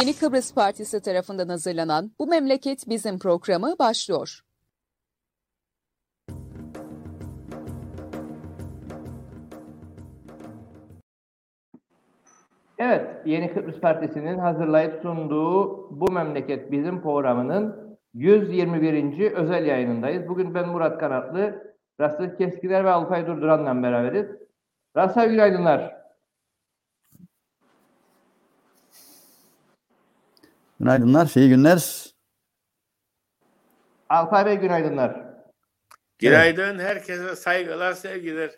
Yeni Kıbrıs Partisi tarafından hazırlanan Bu Memleket Bizim programı başlıyor. Evet, Yeni Kıbrıs Partisi'nin hazırlayıp sunduğu Bu Memleket Bizim programının 121. özel yayınındayız. Bugün ben Murat Kanatlı, Rastı Keskiler ve Alpay Durduran'la beraberiz. Rastı günaydınlar. Günaydınlar, iyi günler. Alpay Bey günaydınlar. Günaydın, herkese saygılar, sevgiler.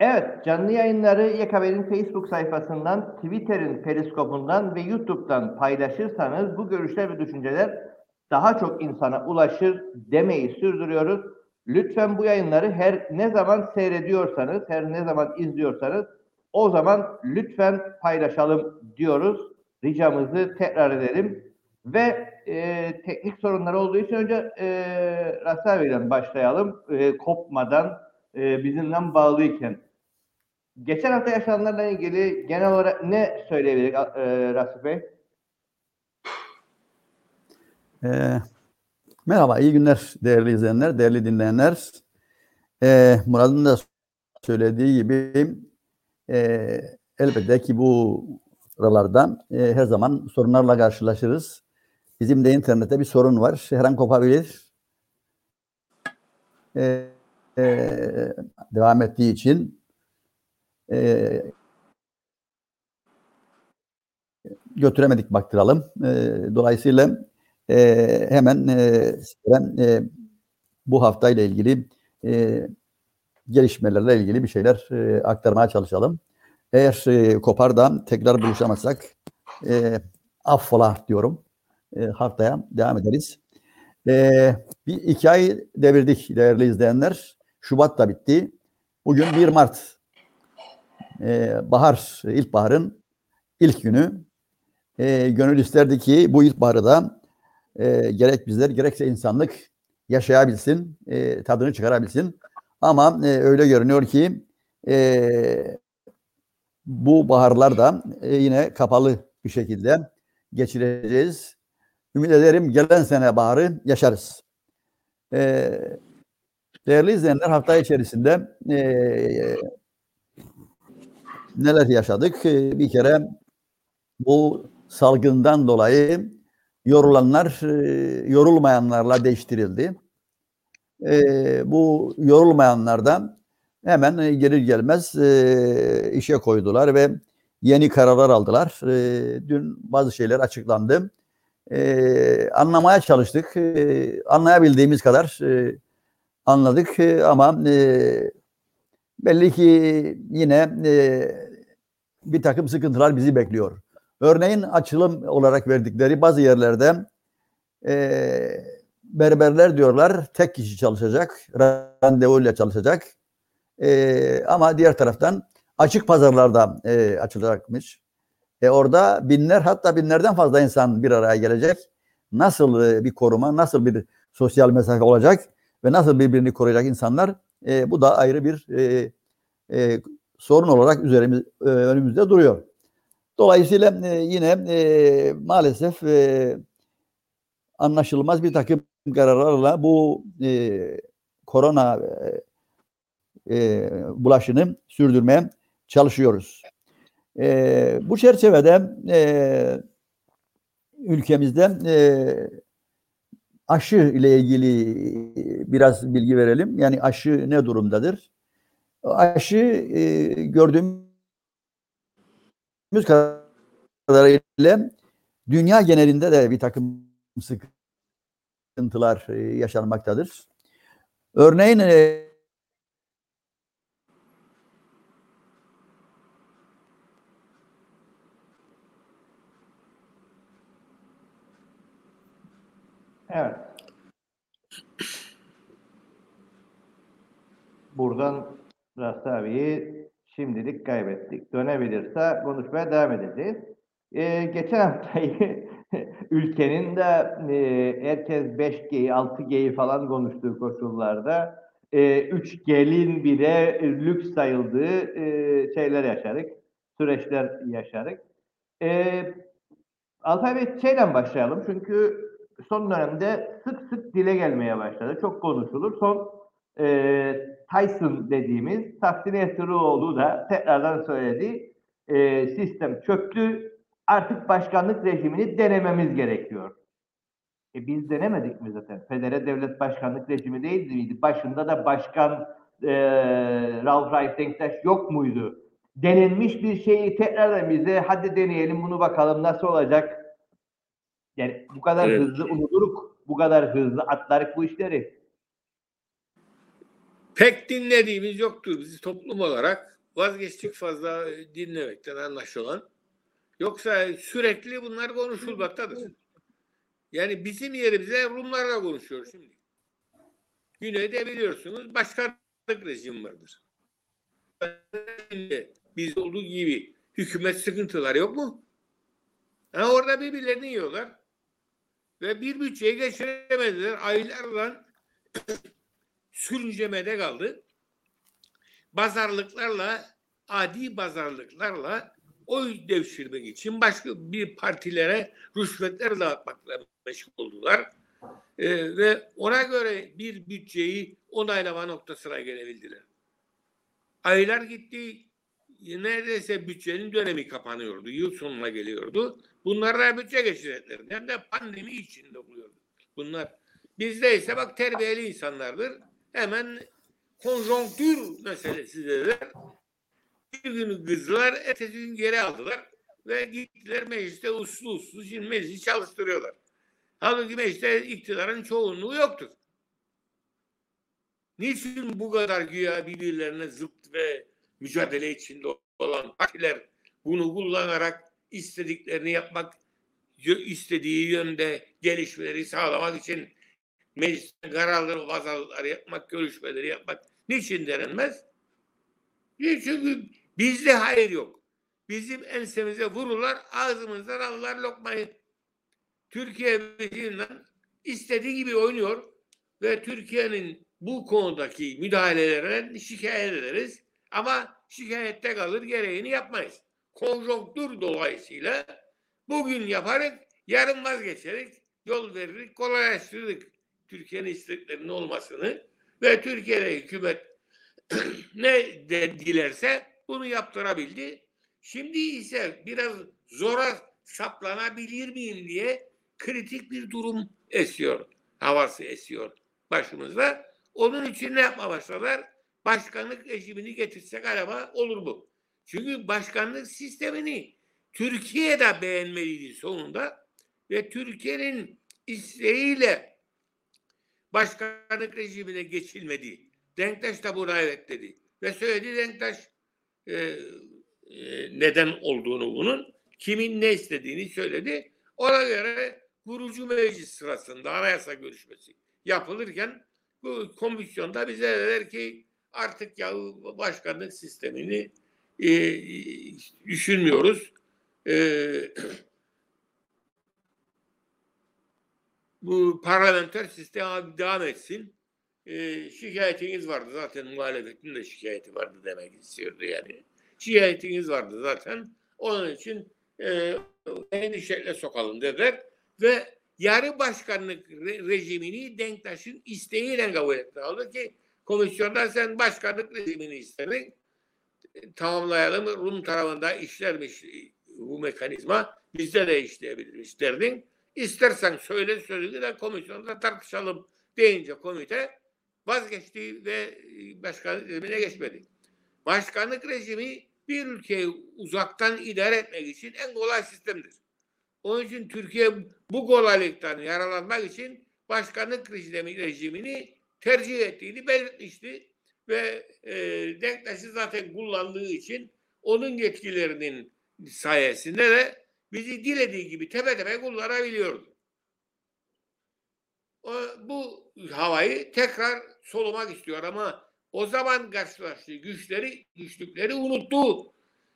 Evet, canlı yayınları YKB'nin Facebook sayfasından, Twitter'in periskopundan ve YouTube'dan paylaşırsanız bu görüşler ve düşünceler daha çok insana ulaşır demeyi sürdürüyoruz. Lütfen bu yayınları her ne zaman seyrediyorsanız, her ne zaman izliyorsanız o zaman lütfen paylaşalım diyoruz. Ricamızı tekrar edelim. Ve e, teknik sorunlar olduğu için önce e, Rasal Bey'den başlayalım. E, kopmadan e, bizimle bağlıyken. Geçen hafta yaşananlarla ilgili genel olarak ne söyleyebiliriz e, Rasif Bey? Ee, merhaba, iyi günler değerli izleyenler, değerli dinleyenler. Ee, Murat'ın da söylediği gibi e, elbette ki bu aralardan e, her zaman sorunlarla karşılaşırız. Bizim de internette bir sorun var. Her an kopabilir. E, e, devam ettiği için e, götüremedik baktıralım. E, dolayısıyla e, hemen e, ben, e, bu haftayla ilgili e, gelişmelerle ilgili bir şeyler e, aktarmaya çalışalım. Eğer e, Kopar'da tekrar buluşamazsak e, affola diyorum. E, haftaya devam ederiz. E, bir iki ay devirdik değerli izleyenler. Şubat da bitti. Bugün 1 Mart. E, bahar, ilkbaharın ilk günü. E, gönül isterdi ki bu ilkbaharı da e, gerek bizler gerekse insanlık yaşayabilsin, e, tadını çıkarabilsin. Ama e, öyle görünüyor ki e, bu baharlar da e, yine kapalı bir şekilde geçireceğiz. Ümit ederim gelen sene baharı yaşarız. E, değerli izleyenler hafta içerisinde e, neler yaşadık? Bir kere bu salgından dolayı yorulanlar yorulmayanlarla değiştirildi. Bu yorulmayanlardan hemen e, gelir gelmez e, işe koydular ve yeni kararlar aldılar. E, dün bazı şeyler açıklandı. Anlamaya çalıştık. Anlayabildiğimiz kadar anladık ama belli ki yine bir takım sıkıntılar bizi bekliyor. Örneğin açılım olarak verdikleri bazı yerlerde e, berberler diyorlar tek kişi çalışacak, randevuyla çalışacak. E, ama diğer taraftan açık pazarlarda e, açılacakmış. E, orada binler hatta binlerden fazla insan bir araya gelecek. Nasıl e, bir koruma, nasıl bir sosyal mesafe olacak ve nasıl birbirini koruyacak insanlar e, bu da ayrı bir e, e, sorun olarak üzerimiz, e, önümüzde duruyor. Dolayısıyla e, yine e, maalesef e, anlaşılmaz bir takım kararlarla bu e, korona e, e, bulaşını sürdürmeye çalışıyoruz. E, bu çerçevede e, ülkemizde e, aşı ile ilgili biraz bilgi verelim. Yani aşı ne durumdadır? Aşı e, gördüğümüz kadarıyla dünya genelinde de bir takım sıkıntılar e, yaşanmaktadır. Örneğin e, Evet. Buradan Rastı abiyi şimdilik kaybettik. Dönebilirse konuşmaya devam edeceğiz. Ee, geçen haftayı ülkenin de e, herkes 5G'yi, 6G'yi falan konuştuğu koşullarda e, 3G'nin bile lüks sayıldığı e, şeyler yaşadık. Süreçler yaşadık. E, Altay Bey şeyden başlayalım. Çünkü son dönemde sık sık dile gelmeye başladı. Çok konuşulur. Son e, Tyson dediğimiz Tahsin Esseroğlu da tekrardan söyledi. E, sistem çöktü. Artık başkanlık rejimini denememiz gerekiyor. E biz denemedik mi zaten? Federe devlet başkanlık rejimi değil miydi? Başında da başkan e, Ralph Reif Denktaş yok muydu? Denenmiş bir şeyi tekrardan bize hadi deneyelim bunu bakalım nasıl olacak? Yani bu kadar Evet. hızlı unuturuk, bu kadar hızlı atlarık bu işleri. Pek dinlediğimiz yoktur bizi toplum olarak. Vazgeçtik fazla dinlemekten anlaşılan. Yoksa sürekli bunlar konuşulmaktadır. Yani bizim yerimize Rumlarla konuşuyor şimdi. Güneyde biliyorsunuz başkanlık rejimi vardır. Biz olduğu gibi hükümet sıkıntıları yok mu? Ha, orada birbirlerini yiyorlar. Ve bir bütçeye geçiremediler. Aylarla sürüncemede kaldı. Bazarlıklarla, adi bazarlıklarla oy devşirmek için başka bir partilere rüşvetler dağıtmakla meşgul oldular. Ee, ve ona göre bir bütçeyi onaylama noktasına gelebildiler. Aylar gitti. Neredeyse bütçenin dönemi kapanıyordu. Yıl sonuna geliyordu. Bunlarla bütçe geçirecekler. Hem de pandemi içinde oluyordu. Bunlar bizde ise bak terbiyeli insanlardır. Hemen konjonktür meselesi dediler. Bir gün kızdılar, ertesi gün geri aldılar ve gittiler mecliste uslu uslu şimdi meclisi çalıştırıyorlar. Halbuki mecliste iktidarın çoğunluğu yoktur. Niçin bu kadar güya birbirlerine zıt ve mücadele içinde olan partiler bunu kullanarak istediklerini yapmak, istediği yönde gelişmeleri sağlamak için mecliste kararları, vazalıkları yapmak, görüşmeleri yapmak niçin denenmez? Niye? Çünkü bizde hayır yok. Bizim ensemize vururlar, ağzımızdan alırlar lokmayı. Türkiye bizimle istediği gibi oynuyor ve Türkiye'nin bu konudaki müdahalelerine şikayet ederiz. Ama şikayette kalır gereğini yapmayız. Konjonktür dolayısıyla bugün yaparız, yarın vazgeçeriz, yol veririz, kolaylaştırırız Türkiye'nin isteklerinin olmasını ve Türkiye'de hükümet ne de dilerse bunu yaptırabildi. Şimdi ise biraz zora saplanabilir miyim diye kritik bir durum esiyor. Havası esiyor başımızda. Onun için ne yapma başladılar? Başkanlık rejimini getirsek acaba olur mu? Çünkü başkanlık sistemini Türkiye de beğenmeliydi sonunda ve Türkiye'nin isteğiyle başkanlık rejimine geçilmedi. Denktaş da buna evet dedi. Ve söyledi Denktaş e, e, neden olduğunu bunun, kimin ne istediğini söyledi. Ona göre kurucu meclis sırasında anayasa görüşmesi yapılırken bu komisyonda bize dediler ki artık ya başkanlık sistemini e, düşünmüyoruz. E, bu parlamenter sistem devam etsin. E, şikayetiniz vardı zaten muhalefetin de şikayeti vardı demek istiyordu yani. Şikayetiniz vardı zaten. Onun için e, endişeyle sokalım dediler ve yarı başkanlık re- rejimini Denktaş'ın isteğiyle kabul etti. Aldı ki komisyonda sen başkanlık rejimini istedin. E, Tamamlayalım. Rum tarafında işlermiş e, bu mekanizma. Bizde de işleyebilirmiş derdin. İstersen söyle söyledi de komisyonda tartışalım deyince komite vazgeçti ve e, başkanlık rejimine geçmedi. Başkanlık rejimi bir ülkeyi uzaktan idare etmek için en kolay sistemdir. Onun için Türkiye bu kolaylıktan yaralanmak için başkanlık rejimi, rejimini tercih ettiğini belirtmişti. Ve e, Denktaş'ı zaten kullandığı için onun yetkilerinin sayesinde de bizi dilediği gibi tepe tepe kullanabiliyordu. O, bu havayı tekrar solumak istiyor ama o zaman karşılaştığı güçleri, güçlükleri unuttu.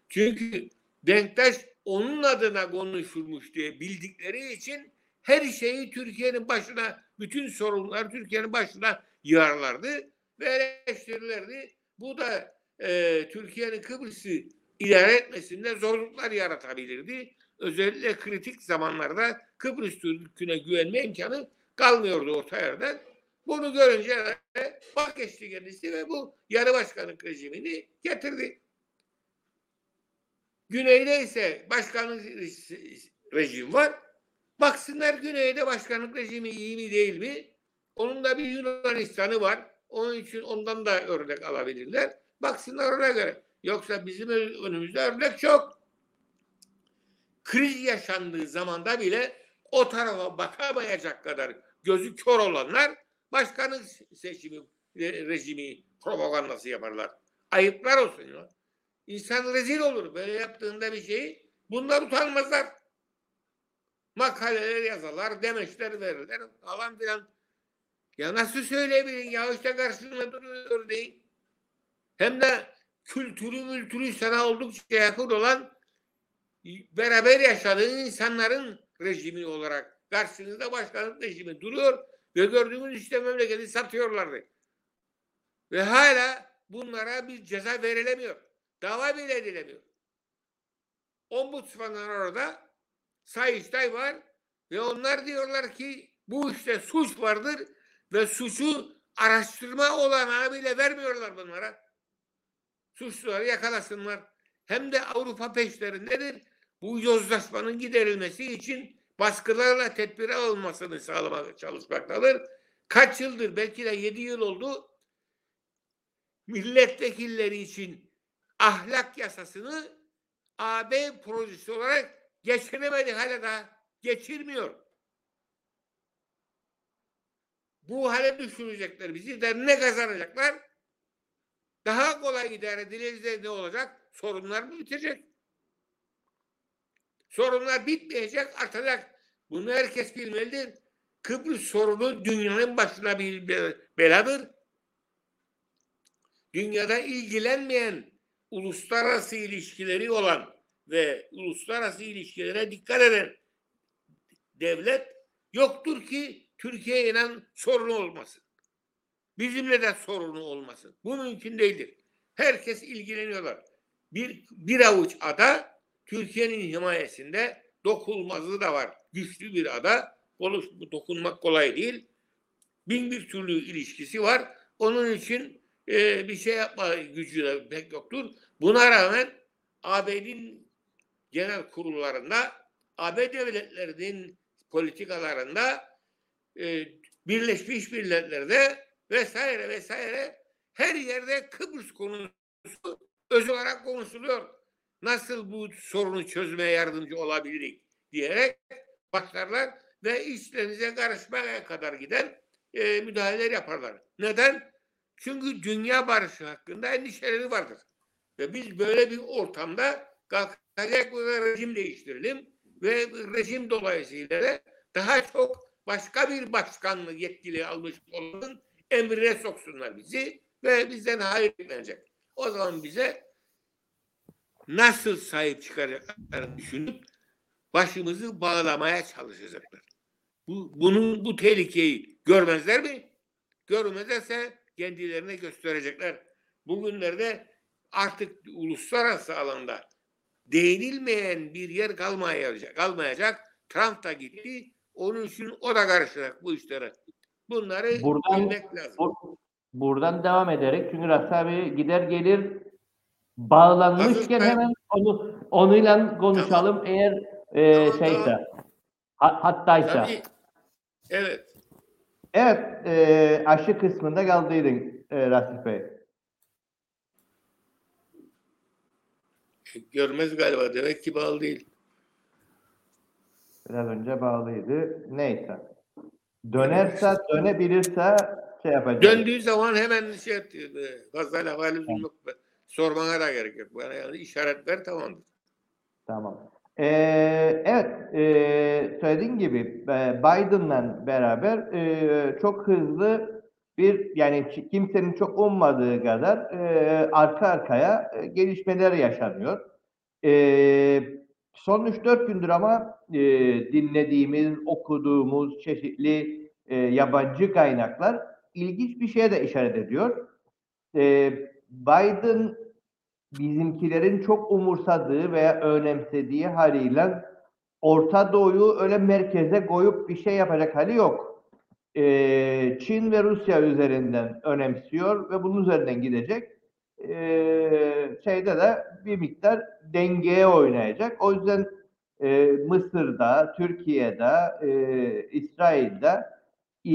Çünkü Denktaş onun adına konuşulmuş diye bildikleri için her şeyi Türkiye'nin başına, bütün sorunlar Türkiye'nin başına yığarlardı ve eleştirirlerdi. Bu da e, Türkiye'nin Kıbrıs'ı idare etmesinde zorluklar yaratabilirdi. özellikle kritik zamanlarda Kıbrıs Türk'üne güvenme imkanı kalmıyordu orta yerde. Bunu görünce vazgeçti kendisi ve bu yarı başkanlık rejimini getirdi. Güneyde ise başkanlık rejim var. Baksınlar güneyde başkanlık rejimi iyi mi değil mi? Onun da bir Yunanistan'ı var. Onun için ondan da örnek alabilirler. Baksınlar ona göre. Yoksa bizim önümüzde örnek çok. Kriz yaşandığı zamanda bile o tarafa bakamayacak kadar gözü kör olanlar başkanlık seçimi rejimi propagandası yaparlar. Ayıplar olsun ya. İnsan rezil olur böyle yaptığında bir şeyi. Bunlar utanmazlar. Makaleler yazarlar, demeçler verirler falan filan. Ya nasıl söyleyebilin ya işte karşısında duruyor değil. Hem de kültürü mültürü sana oldukça yakın olan beraber yaşadığın insanların rejimi olarak karşınızda başkanlık rejimi duruyor ve gördüğümüz işte memleketi satıyorlardı. Ve hala bunlara bir ceza verilemiyor. Dava bile edilemiyor. Ombudsmanlar orada Sayıştay var ve onlar diyorlar ki bu işte suç vardır ve suçu araştırma olanağı bile vermiyorlar bunlara. Suçluları yakalasınlar. Hem de Avrupa peşlerindedir. Bu yozlaşmanın giderilmesi için baskılarla tedbir alınmasını sağlamaya çalışmaktadır. Kaç yıldır belki de yedi yıl oldu milletvekilleri için ahlak yasasını AB projesi olarak geçiremedi hala da geçirmiyor. Bu hale düşürecekler bizi de ne kazanacaklar? Daha kolay idare edilirse ne olacak? Sorunlar mı bitecek? Sorunlar bitmeyecek, artacak. Bunu herkes bilmelidir. Kıbrıs sorunu dünyanın başına bir beladır. Dünyada ilgilenmeyen uluslararası ilişkileri olan ve uluslararası ilişkilere dikkat eden devlet yoktur ki Türkiye inan sorunu olmasın. Bizimle de sorunu olmasın. Bu mümkün değildir. Herkes ilgileniyorlar. Bir, bir avuç ada Türkiye'nin himayesinde dokunulmazlığı da var. Güçlü bir ada. Oluş, dokunmak kolay değil. Bin bir türlü ilişkisi var. Onun için e, bir şey yapma gücü de pek yoktur. Buna rağmen AB'nin genel kurullarında AB devletlerinin politikalarında e, Birleşmiş Milletler'de vesaire vesaire her yerde Kıbrıs konusu öz olarak konuşuluyor. Nasıl bu sorunu çözmeye yardımcı olabilirik diyerek başlarlar ve işlerinize karışmaya kadar giden e, müdahaleler yaparlar. Neden? Çünkü dünya barışı hakkında endişeleri vardır. Ve biz böyle bir ortamda kalkacak rejim değiştirelim ve rejim dolayısıyla da daha çok başka bir başkanlık yetkili almış olanın emrine soksunlar bizi ve bizden hayır verecek. O zaman bize nasıl sahip çıkacaklarını düşünüp başımızı bağlamaya çalışacaklar. Bu, bunun bu tehlikeyi görmezler mi? Görmezlerse kendilerine gösterecekler. Bugünlerde artık uluslararası alanda değinilmeyen bir yer kalmayacak. kalmayacak. Trump da gitti. Onun için o da karışacak bu işlere. Bunları buradan, bilmek lazım. Bur buradan devam ederek çünkü Rassi abi gider gelir bağlanmışken hemen onu onuyla konuşalım tamam. eğer e, tamam, şeyse tamam. Ha, hattaysa. Tabii. Evet. Evet, e, aşı kısmında kaldıydın e, Rasif Bey. Görmez galiba. Demek ki bağlı değil. Biraz önce bağlıydı. Neyse. Dönerse, dönebilirse şey yapacağız. Döndüğü zaman hemen şey fazla laf lüzum yok. Sormana da gerek yok. Bana yani işaret ver tamamdır. Tamam. Ee, evet, e, söylediğin gibi e, Biden'la beraber e, çok hızlı bir yani kimsenin çok ummadığı kadar e, arka arkaya e, gelişmeler yaşanıyor. E, son 3-4 gündür ama e, dinlediğimiz, okuduğumuz çeşitli e, yabancı kaynaklar ilginç bir şeye de işaret ediyor. E, Biden bizimkilerin çok umursadığı veya önemsediği haliyle Orta Doğu'yu öyle merkeze koyup bir şey yapacak hali yok. Ee, Çin ve Rusya üzerinden önemsiyor ve bunun üzerinden gidecek. Ee, şeyde de bir miktar dengeye oynayacak. O yüzden e, Mısır'da, Türkiye'de, e, İsrail'de e,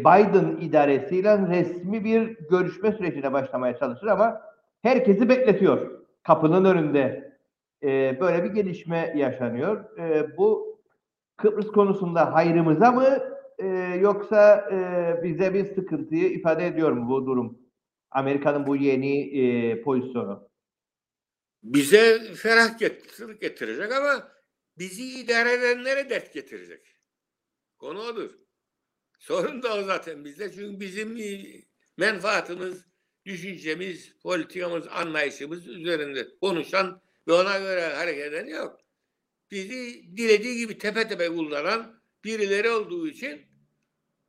Biden idaresiyle resmi bir görüşme sürecine başlamaya çalışır ama herkesi bekletiyor. Kapının önünde e, böyle bir gelişme yaşanıyor. E, bu Kıbrıs konusunda hayrımıza mı e, yoksa e, bize bir sıkıntıyı ifade ediyor mu bu durum? Amerika'nın bu yeni e, pozisyonu. Bize ferah getirecek, ama bizi idare edenlere dert getirecek. Konu odur. Sorun da o zaten bizde. Çünkü bizim menfaatimiz, düşüncemiz, politikamız, anlayışımız üzerinde konuşan ve ona göre hareket eden yok. Bizi dilediği gibi tepe tepe kullanan birileri olduğu için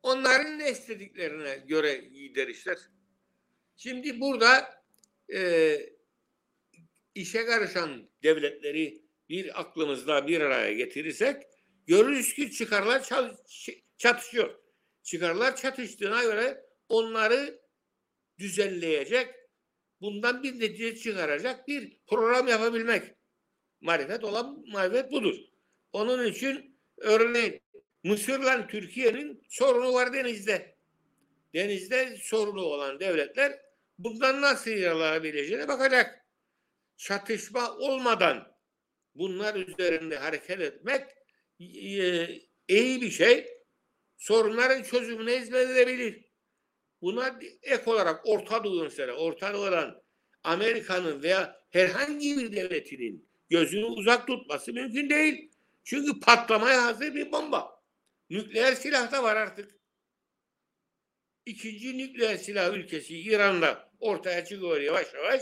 onların ne istediklerine göre gider işler. Şimdi burada e, işe karışan devletleri bir aklımızda bir araya getirirsek görürüz ki çıkarlar çatışıyor. Çıkarlar çatıştığına göre onları düzenleyecek, bundan bir netice çıkaracak bir program yapabilmek. Marifet olan marifet budur. Onun için örneğin Mısır'la Türkiye'nin sorunu var denizde. Denizde sorunu olan devletler bundan nasıl yararlanabileceğine bakacak. Çatışma olmadan bunlar üzerinde hareket etmek e, iyi bir şey. Sorunların çözümüne hizmet edebilir. Buna ek olarak Orta Doğu'nun mesela Orta Doğu'dan Amerika'nın veya herhangi bir devletinin gözünü uzak tutması mümkün değil. Çünkü patlamaya hazır bir bomba. Nükleer silah da var artık. İkinci nükleer silah ülkesi İran'da ortaya çıkıyor yavaş yavaş.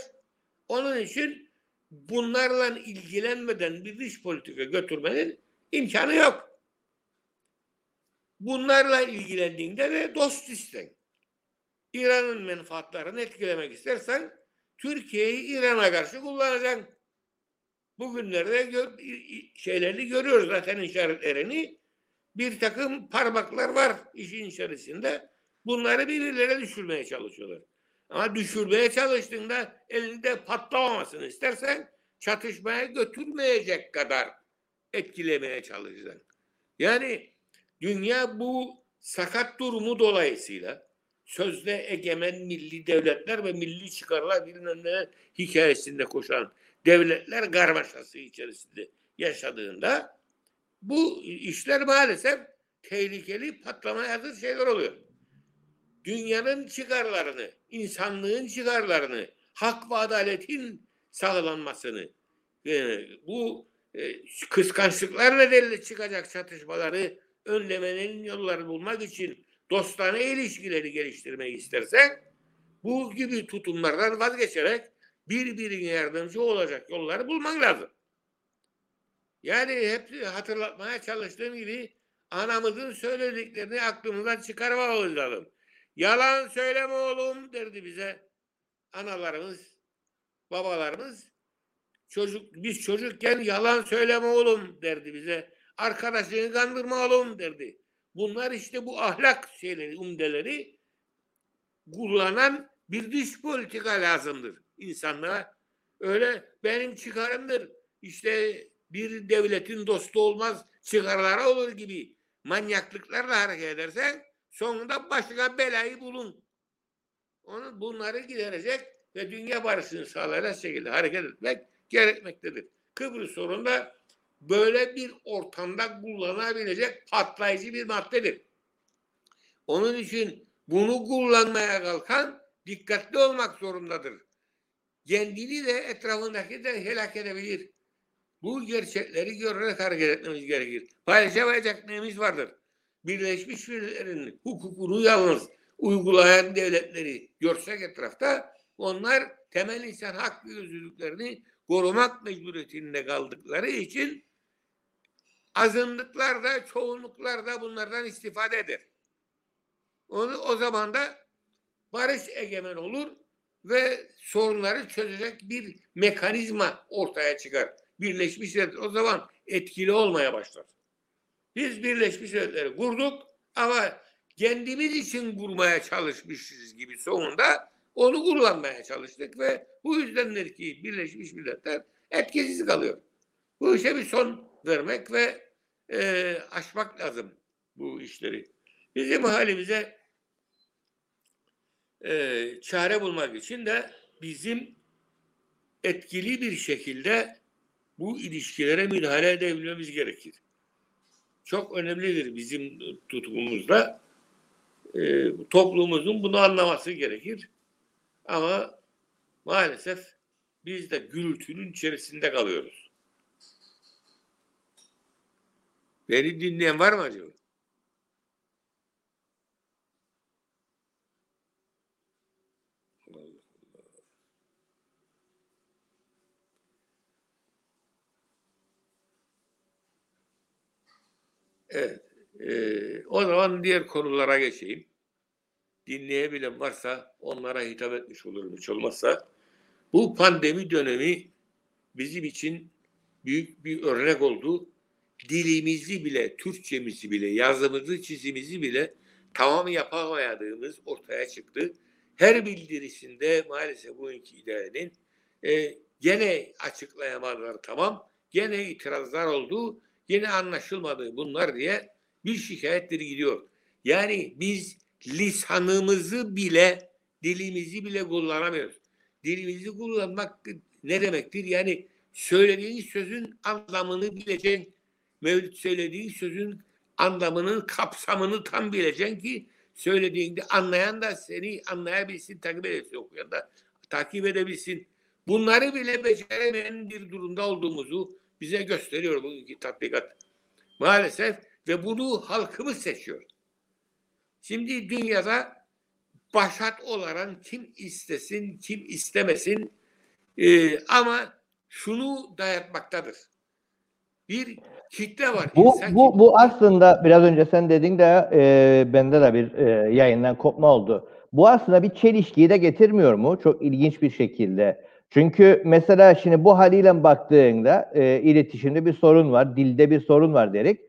Onun için bunlarla ilgilenmeden bir dış politika götürmenin imkanı yok. Bunlarla ilgilendiğinde de dost isten. İran'ın menfaatlerini etkilemek istersen Türkiye'yi İran'a karşı kullanacaksın. Bugünlerde gör, şeylerini görüyoruz zaten işaretlerini. Bir takım parmaklar var işin içerisinde. Bunları birbirlerine düşürmeye çalışıyorlar. Ama düşürmeye çalıştığında elinde patlamamasını istersen çatışmaya götürmeyecek kadar etkilemeye çalışacaksın. Yani dünya bu sakat durumu dolayısıyla sözde egemen milli devletler ve milli çıkarlar bilmem hikayesinde koşan devletler karmaşası içerisinde yaşadığında bu işler maalesef tehlikeli patlamaya hazır şeyler oluyor. Dünyanın çıkarlarını, insanlığın çıkarlarını, hak ve adaletin sağlanmasını, e, bu e, kıskançlıklar nedeniyle çıkacak çatışmaları önlemenin yollarını bulmak için dostane ilişkileri geliştirmeyi istersen bu gibi tutumlardan vazgeçerek birbirine yardımcı olacak yolları bulman lazım. Yani hep hatırlatmaya çalıştığım gibi anamızın söylediklerini aklımızdan çıkarmamamız lazım. Yalan söyleme oğlum derdi bize analarımız, babalarımız. Çocuk, biz çocukken yalan söyleme oğlum derdi bize. Arkadaşını kandırma oğlum derdi. Bunlar işte bu ahlak şeyleri, umdeleri kullanan bir dış politika lazımdır insanlara. Öyle benim çıkarımdır. İşte bir devletin dostu olmaz, çıkarları olur gibi manyaklıklarla hareket edersen sonunda başka belayı bulun. Onu bunları giderecek ve dünya barışını sağlayacak şekilde hareket etmek gerekmektedir. Kıbrıs sorununda böyle bir ortamda kullanabilecek patlayıcı bir maddedir. Onun için bunu kullanmaya kalkan dikkatli olmak zorundadır. Kendini de etrafındaki de helak edebilir. Bu gerçekleri görerek hareket etmemiz gerekir. Paylaşamayacak neyimiz vardır. Birleşmiş Milletler'in hukukunu yalnız uygulayan devletleri görsek etrafta onlar temel insan hak ve özgürlüklerini korumak mecburiyetinde kaldıkları için azınlıklar da çoğunluklar da bunlardan istifade eder. Onu, o zaman da barış egemen olur ve sorunları çözecek bir mekanizma ortaya çıkar. Birleşmiş Milletler o zaman etkili olmaya başlar. Biz Birleşmiş Milletler'i kurduk ama kendimiz için kurmaya çalışmışız gibi sonunda onu kullanmaya çalıştık ve bu yüzdendir ki Birleşmiş Milletler etkisiz kalıyor. Bu işe bir son vermek ve e, aşmak lazım bu işleri. Bizim halimize e, çare bulmak için de bizim etkili bir şekilde bu ilişkilere müdahale edebilmemiz gerekir. Çok önemlidir bizim tutumumuzda. E, toplumumuzun bunu anlaması gerekir. Ama maalesef biz de gürültünün içerisinde kalıyoruz. Beni dinleyen var mı acaba? Evet. Ee, o zaman diğer konulara geçeyim. Dinleyebilen varsa onlara hitap etmiş olurum hiç olmazsa. Bu pandemi dönemi bizim için büyük bir örnek oldu. Dilimizi bile, Türkçemizi bile, yazımızı, çizimizi bile tamam yapamayadığımız ortaya çıktı. Her bildirisinde maalesef bu iki idarenin e, gene açıklayamadılar tamam, gene itirazlar oldu, gene anlaşılmadı bunlar diye bir şikayetleri gidiyor. Yani biz lisanımızı bile, dilimizi bile kullanamıyoruz. Dilimizi kullanmak ne demektir? Yani söylediğin sözün anlamını bileceksin. Mevlüt söylediğin sözün anlamının kapsamını tam bileceksin ki söylediğinde anlayan da seni anlayabilsin, takip edebilsin, okuyan da takip edebilsin. Bunları bile beceremeyen bir durumda olduğumuzu bize gösteriyor bugünkü tatbikat. Maalesef ve bunu halkımız seçiyor. Şimdi dünyada başat olarak kim istesin, kim istemesin e, ama şunu dayatmaktadır. Bir kitle var. Bu, İnsan bu, bu aslında biraz önce sen dedin de e, bende de bir e, yayından kopma oldu. Bu aslında bir çelişkiyi de getirmiyor mu? Çok ilginç bir şekilde. Çünkü mesela şimdi bu haliyle baktığında e, iletişimde bir sorun var, dilde bir sorun var dedik.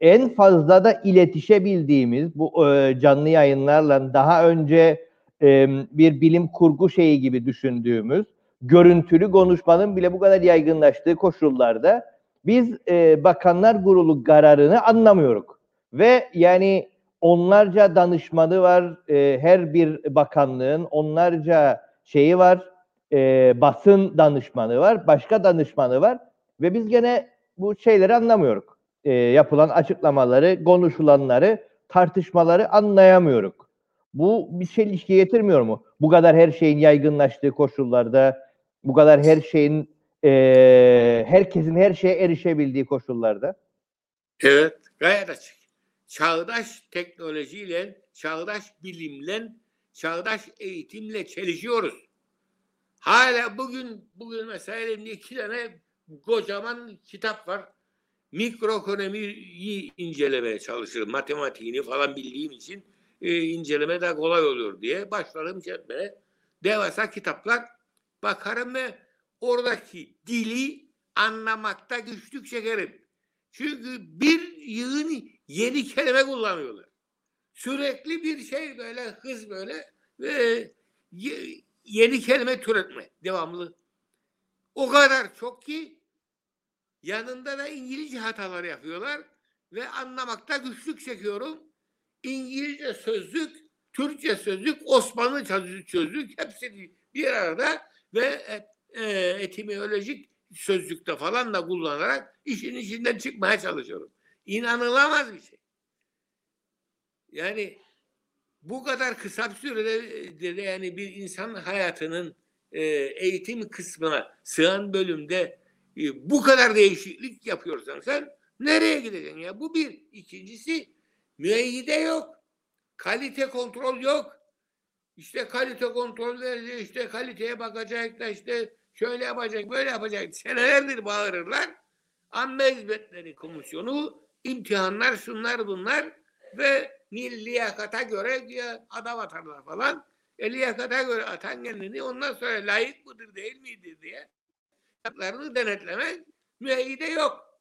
En fazla da iletişebildiğimiz bu e, canlı yayınlarla daha önce e, bir bilim kurgu şeyi gibi düşündüğümüz görüntülü konuşmanın bile bu kadar yaygınlaştığı koşullarda biz e, Bakanlar Kurulu kararını anlamıyoruz. Ve yani onlarca danışmanı var, e, her bir bakanlığın onlarca şeyi var, e, basın danışmanı var, başka danışmanı var ve biz gene bu şeyleri anlamıyoruz. E, yapılan açıklamaları, konuşulanları, tartışmaları anlayamıyoruz. Bu bir çelişki getirmiyor mu? Bu kadar her şeyin yaygınlaştığı koşullarda, bu kadar her şeyin e, herkesin her şeye erişebildiği koşullarda. Evet, gayet açık. Çağdaş teknolojiyle, çağdaş bilimle, çağdaş eğitimle çelişiyoruz. Hala bugün, bugün mesela elimde iki tane kocaman kitap var. Mikroekonomiyi incelemeye çalışırım. Matematiğini falan bildiğim için e, inceleme de kolay olur diye başlarım çekmeye. Devasa kitaplar bakarım ve oradaki dili anlamakta güçlük çekerim. Çünkü bir yığın yeni kelime kullanıyorlar. Sürekli bir şey böyle hız böyle ve yeni kelime türetme devamlı. O kadar çok ki yanında da İngilizce hatalar yapıyorlar ve anlamakta güçlük çekiyorum. İngilizce sözlük, Türkçe sözlük, Osmanlı sözlük hepsi bir arada ve e, etimolojik sözlükte falan da kullanarak işin içinden çıkmaya çalışıyorum. İnanılamaz bir şey. Yani bu kadar kısa bir sürede de yani bir insan hayatının e, eğitim kısmına sığan bölümde e, bu kadar değişiklik yapıyorsan sen nereye gideceksin ya? Bu bir. İkincisi müeyyide yok. Kalite kontrol yok. İşte kalite kontrol verecek, işte kaliteye bakacak da işte şöyle yapacak, böyle yapacak. Senelerdir bağırırlar. Anma Hizmetleri Komisyonu, imtihanlar, şunlar bunlar ve liyakata göre diye adam atarlar falan. E liyakata göre atan kendini ondan sonra layık mıdır değil midir diye haklarını denetlemek Müeyyide yok.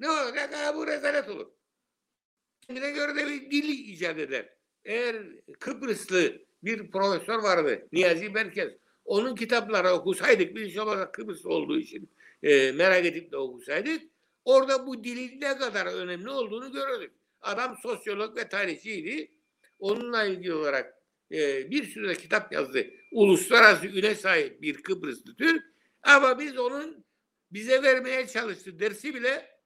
Ne olacak? Ha, bu rezalet olur. Kendine göre de bir dil icat eder. Eğer Kıbrıslı bir profesör vardı. Niyazi Berkez. Onun kitapları okusaydık biz olarak Kıbrıslı olduğu için e, merak edip de okusaydık orada bu dilin ne kadar önemli olduğunu görürdük. Adam sosyolog ve tarihçiydi. Onunla ilgili olarak e, bir sürü de kitap yazdı. Uluslararası üne sahip bir Kıbrıslı Türk. Ama biz onun bize vermeye çalıştığı dersi bile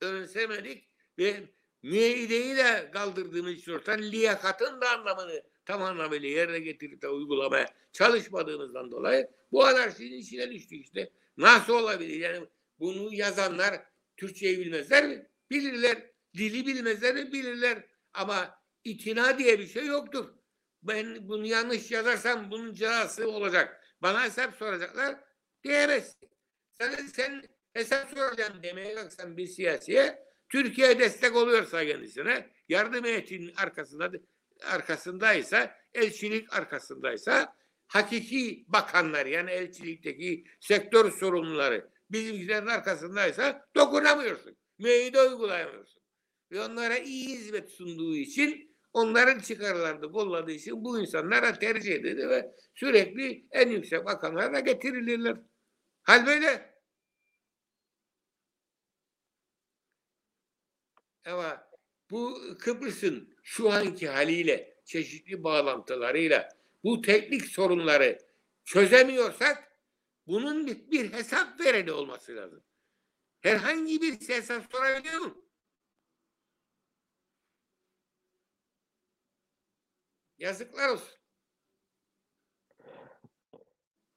öğrensemedik ve müeyyideyi de kaldırdığımız için ortadan liyakatın da anlamını tam anlamıyla yerine getirip de uygulamaya çalışmadığımızdan dolayı bu anarşinin içine düştük işte. Nasıl olabilir? Yani bunu yazanlar Türkçeyi bilmezler mi? Bilirler. Dili bilmezler mi? Bilirler. Ama itina diye bir şey yoktur. Ben bunu yanlış yazarsam bunun cezası olacak. Bana hesap soracaklar diyemezsin. Sen, sen hesap soracağım demeye kalksan bir siyasiye Türkiye destek oluyorsa kendisine yardım heyetinin arkasında arkasındaysa elçilik arkasındaysa hakiki bakanlar yani elçilikteki sektör sorumluları bizimkilerin arkasındaysa dokunamıyorsun. Müeyyide uygulayamıyorsun. Ve onlara iyi hizmet sunduğu için onların çıkarlarını kolladığı için bu insanlara tercih edildi ve sürekli en yüksek makamlara getirilirler. Hal böyle. Ama bu Kıbrıs'ın şu anki haliyle, çeşitli bağlantılarıyla bu teknik sorunları çözemiyorsak bunun bir, bir hesap vereni olması lazım. Herhangi bir hesap sorabiliyor mu? Yazıklar olsun.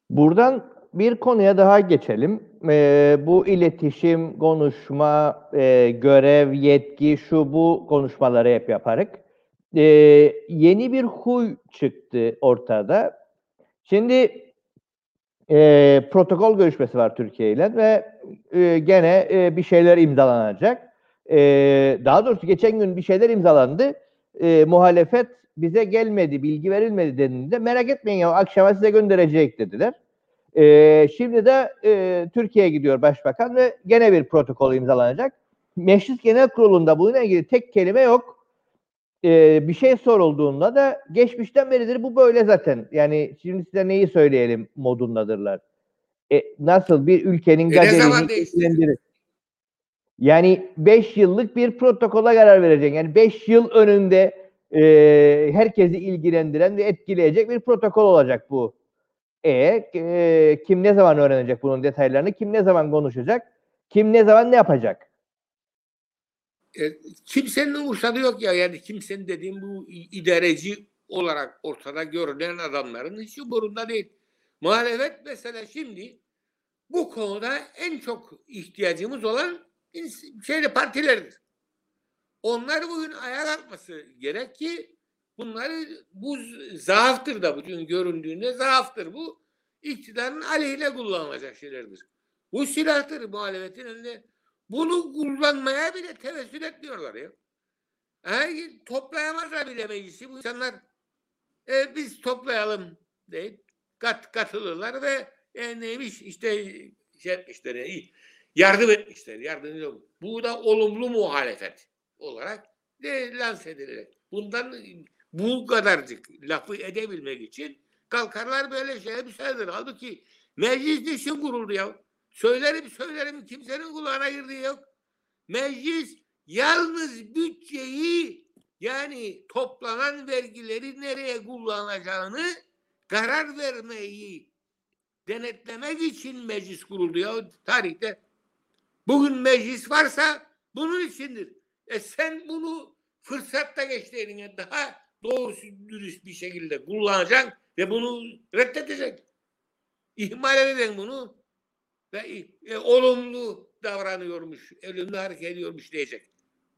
Buradan bir konuya daha geçelim. Ee, bu iletişim, konuşma, e, görev, yetki, şu bu konuşmaları hep yaparık. Ee, yeni bir huy çıktı ortada. Şimdi e, protokol görüşmesi var Türkiye ile ve e, gene e, bir şeyler imzalanacak. E, daha doğrusu geçen gün bir şeyler imzalandı. E, muhalefet bize gelmedi, bilgi verilmedi dediğinde merak etmeyin ya akşama size gönderecek dediler. E, şimdi de e, Türkiye'ye gidiyor başbakan ve gene bir protokol imzalanacak. Meclis Genel Kurulu'nda bununla ilgili tek kelime yok. E, bir şey sorulduğunda da geçmişten beridir bu böyle zaten. Yani şimdi size neyi söyleyelim modundadırlar. E, nasıl bir ülkenin E, kaderini ilgilendirir? Yani 5 yıllık bir protokola karar verecek. Yani 5 yıl önünde e, herkesi ilgilendiren ve etkileyecek bir protokol olacak bu. E, e, kim ne zaman öğrenecek bunun detaylarını? Kim ne zaman konuşacak? Kim ne zaman ne yapacak? E, kimsenin umursadığı yok ya yani kimsenin dediğim bu idareci olarak ortada görünen adamların hiç umurunda değil. Muhalefet mesela şimdi bu konuda en çok ihtiyacımız olan şeyde partilerdir. Onlar bugün ayağa kalkması gerek ki bunları bu zaaftır da bugün göründüğünde zaaftır bu. iktidarın aleyhine kullanılacak şeylerdir. Bu silahtır muhalefetin elinde. Bunu kullanmaya bile tevessül etmiyorlar ya. Eğer toplayamazlar bile meclisi bu insanlar e, biz toplayalım deyip kat, katılırlar ve e, neymiş işte şey etmişler ya, yardım etmişler. Yardım ediyor. Bu da olumlu muhalefet olarak de lanse edilir. Bundan bu kadarcık lafı edebilmek için kalkarlar böyle şeye müsaadedir. Halbuki meclis düşün kuruldu ya. Söylerim söylerim kimsenin kulağına girdiği yok. Meclis yalnız bütçeyi yani toplanan vergileri nereye kullanacağını karar vermeyi denetlemek için meclis kuruldu ya tarihte. Bugün meclis varsa bunun içindir. E sen bunu fırsatta geçti daha doğrusu dürüst bir şekilde kullanacaksın ve bunu reddedeceksin. İhmal edeceksin bunu ve e, olumlu davranıyormuş, olumlu hareket ediyormuş diyecek.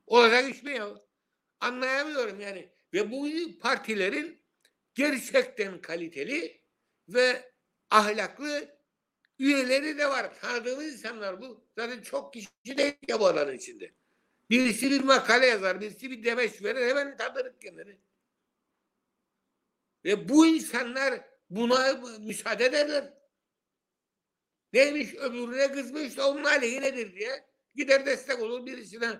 Olacak iş mi ya? Anlayamıyorum yani. Ve bu partilerin gerçekten kaliteli ve ahlaklı üyeleri de var. Tanıdığımız insanlar bu. Zaten çok kişi değil ya bu alanın içinde. Birisi bir makale yazar, birisi bir demeç verir, hemen tanırız kendini. Ve bu insanlar buna müsaade ederler. Neymiş öbürüne kızmış da onun aleyhinedir diye gider destek olur birisine.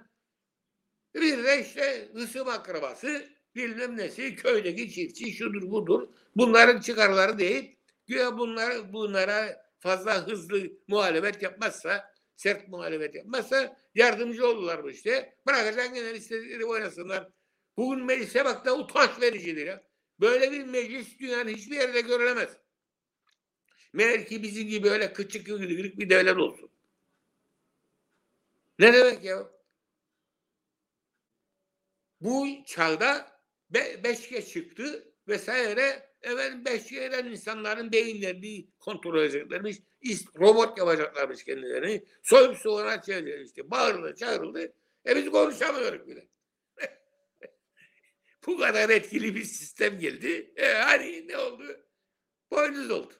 Bir de işte hısım akrabası bilmem nesi köydeki çiftçi şudur budur. Bunların çıkarları değil. Güya bunlar bunlara fazla hızlı muhalefet yapmazsa sert muhalefet yapmazsa yardımcı olurlar bu işte. Bırakacaksın genel istedikleri oynasınlar. Bugün meclise bak da utanç vericidir ya. Böyle bir meclis dünyanın hiçbir yerde görülemez. Meğer ki bizim gibi öyle küçük yürürlük bir devlet olsun. Ne demek ya? Bu çağda be, beşge çıktı vesaire. Efendim beşge eden insanların beyinlerini kontrol edeceklermiş. Robot yapacaklarmış kendilerini. Soyup soğana çeviriyor işte. Bağırıldı, çağrıldı. E biz konuşamıyoruz bile. Bu kadar etkili bir sistem geldi. E hani ne oldu? Boynuz oldu.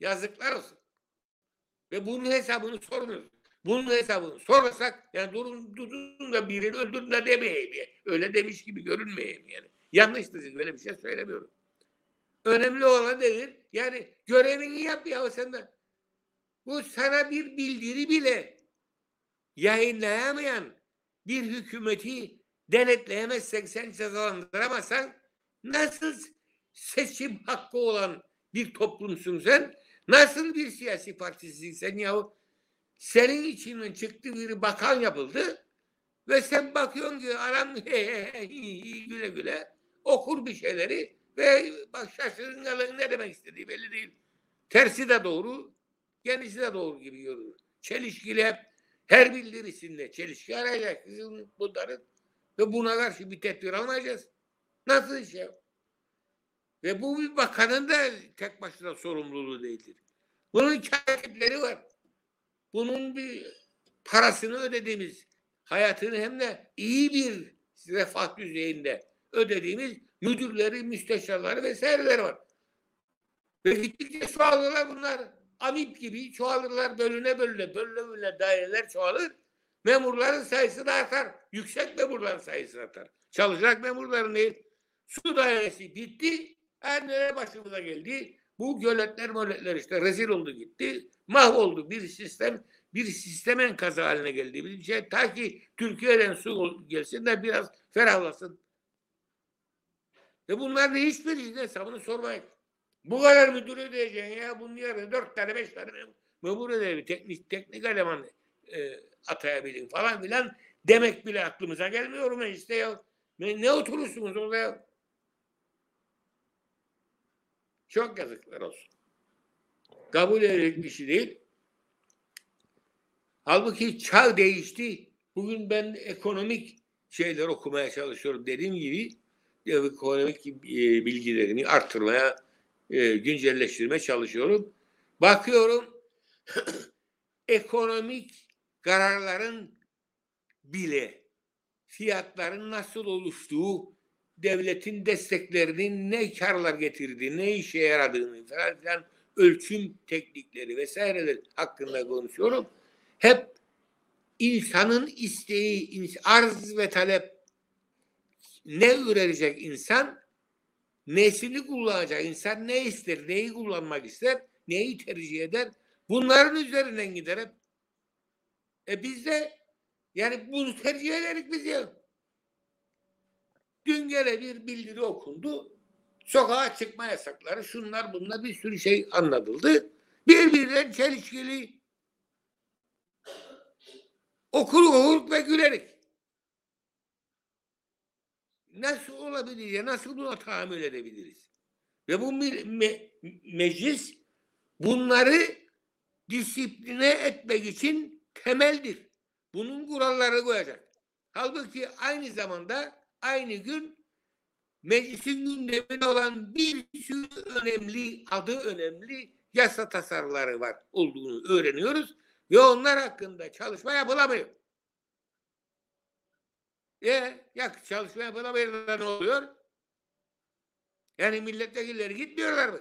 Yazıklar olsun. Ve bunun hesabını sormuyoruz. Bunun hesabını sorarsak yani durun, durun da birini öldürün de demeyeyim. Yani. Öyle demiş gibi görünmeyeyim yani. Yanlıştır. Böyle bir şey söylemiyorum. Önemli olan nedir? Yani görevini yap ya sen de. Bu sana bir bildiri bile yayınlayamayan bir hükümeti denetleyemezsen, sen cezalandıramazsan nasıl seçim hakkı olan bir toplumsun sen? Nasıl bir siyasi partisin sen yahu? Senin içinden çıktı bir bakan yapıldı ve sen bakıyorsun ki aram güle güle okur bir şeyleri ve bak şaşırın kalın ne demek istediği belli değil. Tersi de doğru, kendisi de doğru gibi görünüyor. Çelişkili hep her bildirisinde çelişki arayacak bizim bunların ve buna karşı bir tedbir almayacağız. Nasıl iş ya? Ve bu bir bakanın da tek başına sorumluluğu değildir. Bunun katipleri var. Bunun bir parasını ödediğimiz, hayatını hem de iyi bir refah düzeyinde ödediğimiz müdürleri, müsteşarları vesaireleri var. Ve gittikçe çoğalırlar bunlar. Amip gibi çoğalırlar bölüne bölüne, bölüne bölüne daireler çoğalır. Memurların sayısı da artar. Yüksek memurların sayısı artar. Çalışacak memurların değil. Su dairesi bitti. Her nereye başımıza geldi. Bu göletler möletler işte rezil oldu gitti. Mahvoldu bir sistem. Bir sistem enkazı haline geldi. Bir şey ta ki Türkiye'den su gelsin de biraz ferahlasın. Ve bunların hiçbirinin hesabını sormayın. Bu kadar müdür ödeyeceksin ya. Bunun yerine dört tane beş tane memur, ödeyebilir. Teknik, teknik eleman e, atayabilin falan filan demek bile aklımıza gelmiyor mecliste ya. Ne oturursunuz orada ya? Çok yazıklar olsun. Kabul edilecek bir şey değil. Halbuki çağ değişti. Bugün ben ekonomik şeyler okumaya çalışıyorum. Dediğim gibi ekonomik e, bilgilerimi arttırmaya, e, güncelleştirmeye çalışıyorum. Bakıyorum ekonomik kararların bile fiyatların nasıl oluştuğu, devletin desteklerinin ne karlar getirdiği, ne işe yaradığını falan filan ölçüm teknikleri vesaireler hakkında konuşuyorum. Hep insanın isteği, arz ve talep ne üretecek insan, nesini kullanacak insan, ne ister, neyi kullanmak ister, neyi tercih eder, bunların üzerinden gider hep. E biz de yani bunu tercih ederek biz ya. Dün gene bir bildiri okundu. Sokağa çıkma yasakları, şunlar bunlar bir sürü şey anlatıldı. Birbirinden çelişkili okur okur ve gülerek. Nasıl olabilir ya? Nasıl buna tahammül edebiliriz? Ve bu me me meclis bunları disipline etmek için temeldir. Bunun kuralları koyacak. Halbuki aynı zamanda aynı gün meclisin gündeminde olan bir sürü önemli, adı önemli yasa tasarıları var olduğunu öğreniyoruz ve onlar hakkında çalışma yapılamıyor. E ya çalışma yapılamıyor da ne oluyor? Yani milletvekilleri gitmiyorlar mı?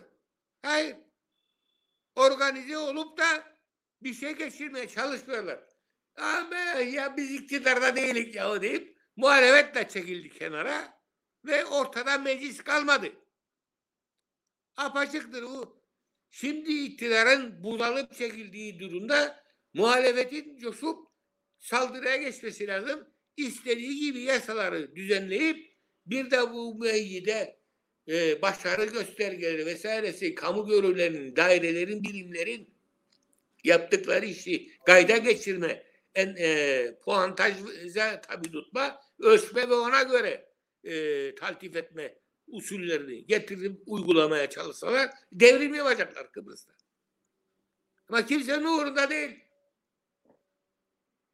Hayır. Organize olup da bir şey geçirmeye çalışmıyorlar. Ama ya biz iktidarda değilik ya deyip muhalefet de çekildi kenara ve ortada meclis kalmadı. Apaçıktır bu. Şimdi iktidarın budalıp çekildiği durumda muhalefetin coşup saldırıya geçmesi lazım. İstediği gibi yasaları düzenleyip bir de bu müeyyide e, başarı göstergeleri vesairesi kamu görevlerinin, dairelerin, birimlerin yaptıkları işi kayda geçirme, en, e, puantaja tabi tutma, ölçme ve ona göre e, taltif etme usullerini getirip uygulamaya çalışsalar devrim yapacaklar Kıbrıs'ta. Ama kimsenin uğrunda değil.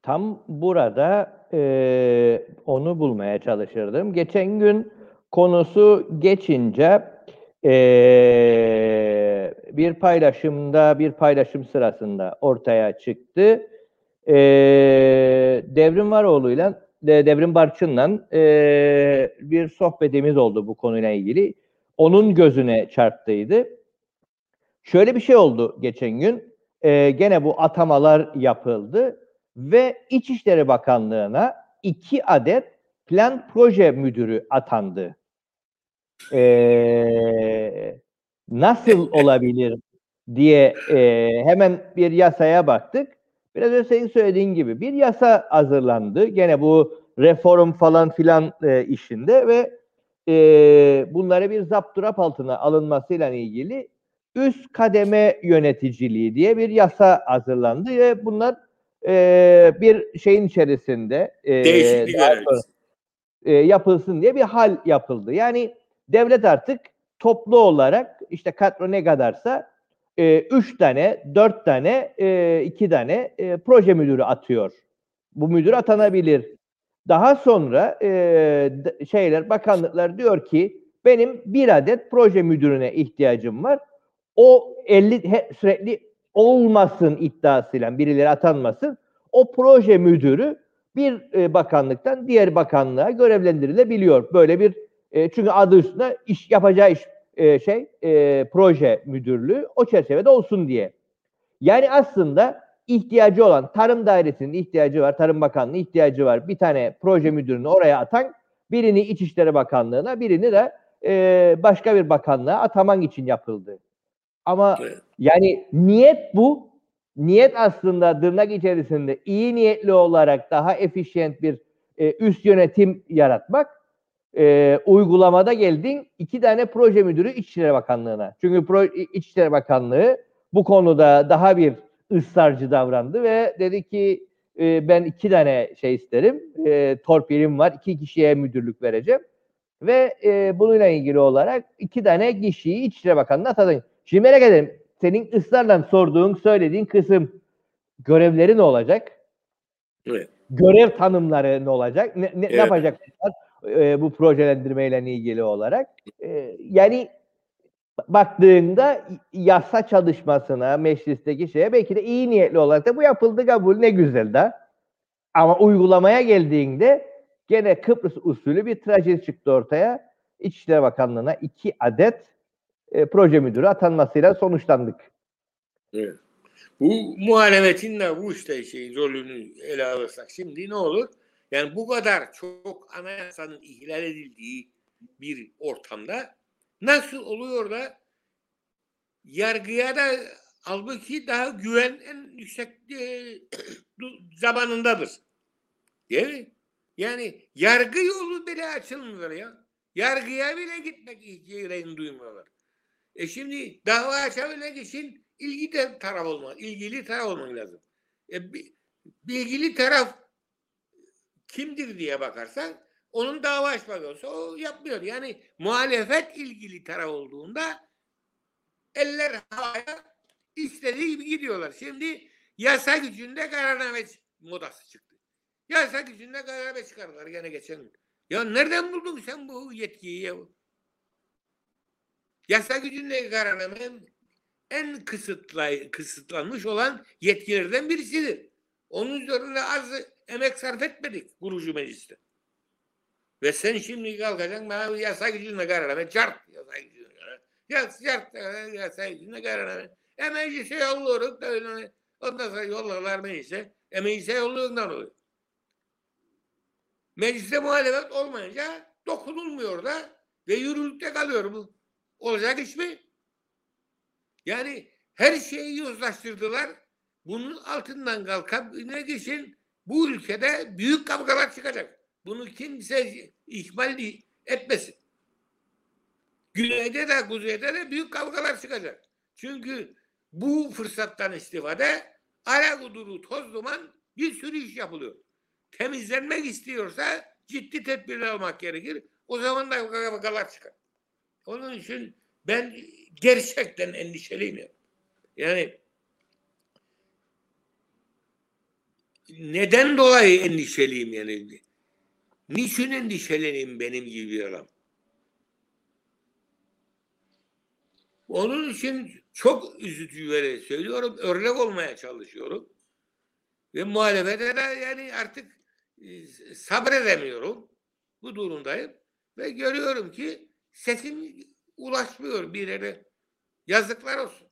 Tam burada e, onu bulmaya çalışırdım. Geçen gün konusu geçince e, bir paylaşımda, bir paylaşım sırasında ortaya çıktı. E, Devrim Varoğlu'yla, de, Devrim Barçın'la e, bir sohbetimiz oldu bu konuyla ilgili. Onun gözüne çarptıydı. Şöyle bir şey oldu geçen gün. E, gene bu atamalar yapıldı ve İçişleri Bakanlığı'na iki adet plan proje müdürü atandı. Ee, nasıl olabilir diye e, hemen bir yasaya baktık. Biraz önce senin söylediğin gibi bir yasa hazırlandı. Gene bu reform falan filan e, işinde ve e, bunları bir zapturap altına alınmasıyla ilgili üst kademe yöneticiliği diye bir yasa hazırlandı ve bunlar e, bir şeyin içerisinde e, Değişiklik e, yapılsın diye bir hal yapıldı. Yani devlet artık toplu olarak işte kadro ne kadarsa e, üç tane, dört tane, e, iki tane e, proje müdürü atıyor. Bu müdür atanabilir. Daha sonra e, şeyler, bakanlıklar diyor ki benim bir adet proje müdürüne ihtiyacım var. O 50 he- sürekli olmasın iddiasıyla birileri atanmasın. O proje müdürü bir e, bakanlıktan diğer bakanlığa görevlendirilebiliyor. Böyle bir e, çünkü adı üstünde iş yapacağı iş e, şey proje müdürlüğü o çerçevede olsun diye. Yani aslında ihtiyacı olan Tarım Dairesi'nin ihtiyacı var, Tarım Bakanlığı ihtiyacı var. Bir tane proje müdürünü oraya atan, birini İçişleri Bakanlığı'na, birini de başka bir bakanlığa ataman için yapıldı. Ama yani niyet bu. Niyet aslında tırnak içerisinde iyi niyetli olarak daha efficient bir e, üst yönetim yaratmak. E, uygulamada geldin iki tane proje müdürü İçişleri Bakanlığı'na. Çünkü Pro, İçişleri Bakanlığı bu konuda daha bir ısrarcı davrandı ve dedi ki e, ben iki tane şey isterim. E, torpilim var. iki kişiye müdürlük vereceğim. Ve e, bununla ilgili olarak iki tane kişiyi İçişleri Bakanlığı'na atadın. Şimdi merak ederim. Senin ısrarla sorduğun, söylediğin kısım görevleri ne olacak? Evet. Görev tanımları ne olacak? Ne, ne, ne Evet. yapacaklar e, bu projelendirmeyle ilgili olarak? E, yani baktığında yasa çalışmasına, meclisteki şeye belki de iyi niyetli olarak da bu yapıldı kabul ne güzel de. Ama uygulamaya geldiğinde gene Kıbrıs usulü bir trajedi çıktı ortaya. İçişleri Bakanlığı'na iki adet e, proje müdürü atanmasıyla sonuçlandık. Evet. Bu muhalefetin de bu işte şey rolünü ele alırsak şimdi ne olur? Yani bu kadar çok anayasanın ihlal edildiği bir ortamda nasıl oluyor da yargıya da halbuki daha güven en yüksek e, zamanındadır. Değil mi? Yani yargı yolu bile açılmıyor ya. Yargıya bile gitmek gereğini duymuyorlar. E şimdi dava açabilmek için ilgi de taraf olmak, ilgili taraf olmak lazım. E, bi- bilgili taraf kimdir diye bakarsan onun dava açmak olsa o yapmıyor. Yani muhalefet ilgili taraf olduğunda eller havaya istediği gibi gidiyorlar. Şimdi yasa gücünde kararname modası çıktı. Yasa gücünde kararname çıkardılar gene geçen gün. Ya nereden buldun sen bu yetkiyi? Yasa gücünde kararname en, kısıtlay, kısıtlanmış olan yetkilerden birisidir. Onun üzerine az emek sarf etmedik kurucu mecliste. Ve sen şimdi kalkacaksın bana yasa gücünde kararname çart yasa gücünde kararname. Yas, çart yasa gücünde kararname. E meclise yolluyoruz da öyle. Ondan sonra yollarlar meclise. E meclise yolluyorlar oluyor. Mecliste muhalefet olmayınca dokunulmuyor da ve yürürlükte kalıyor bu. Olacak iş mi? Yani her şeyi yozlaştırdılar. Bunun altından kalkabilmek için bu ülkede büyük kavgalar çıkacak. Bunu kimse ihmal etmesin. Güneyde de kuzeyde de büyük kavgalar çıkacak. Çünkü bu fırsattan istifade ara kuduru toz duman bir sürü iş yapılıyor. Temizlenmek istiyorsa ciddi tedbirler almak gerekir. O zaman da kavgalar çıkar. Onun için ben gerçekten endişeliyim. Ya. Yani neden dolayı endişeliyim yani? Niçin endişeleneyim benim gibi bir adam? Onun için çok üzücüleri söylüyorum. Örnek olmaya çalışıyorum. Ve muhalefete de yani artık e, sabredemiyorum. Bu durumdayım. Ve görüyorum ki sesim ulaşmıyor bir yere. Yazıklar olsun.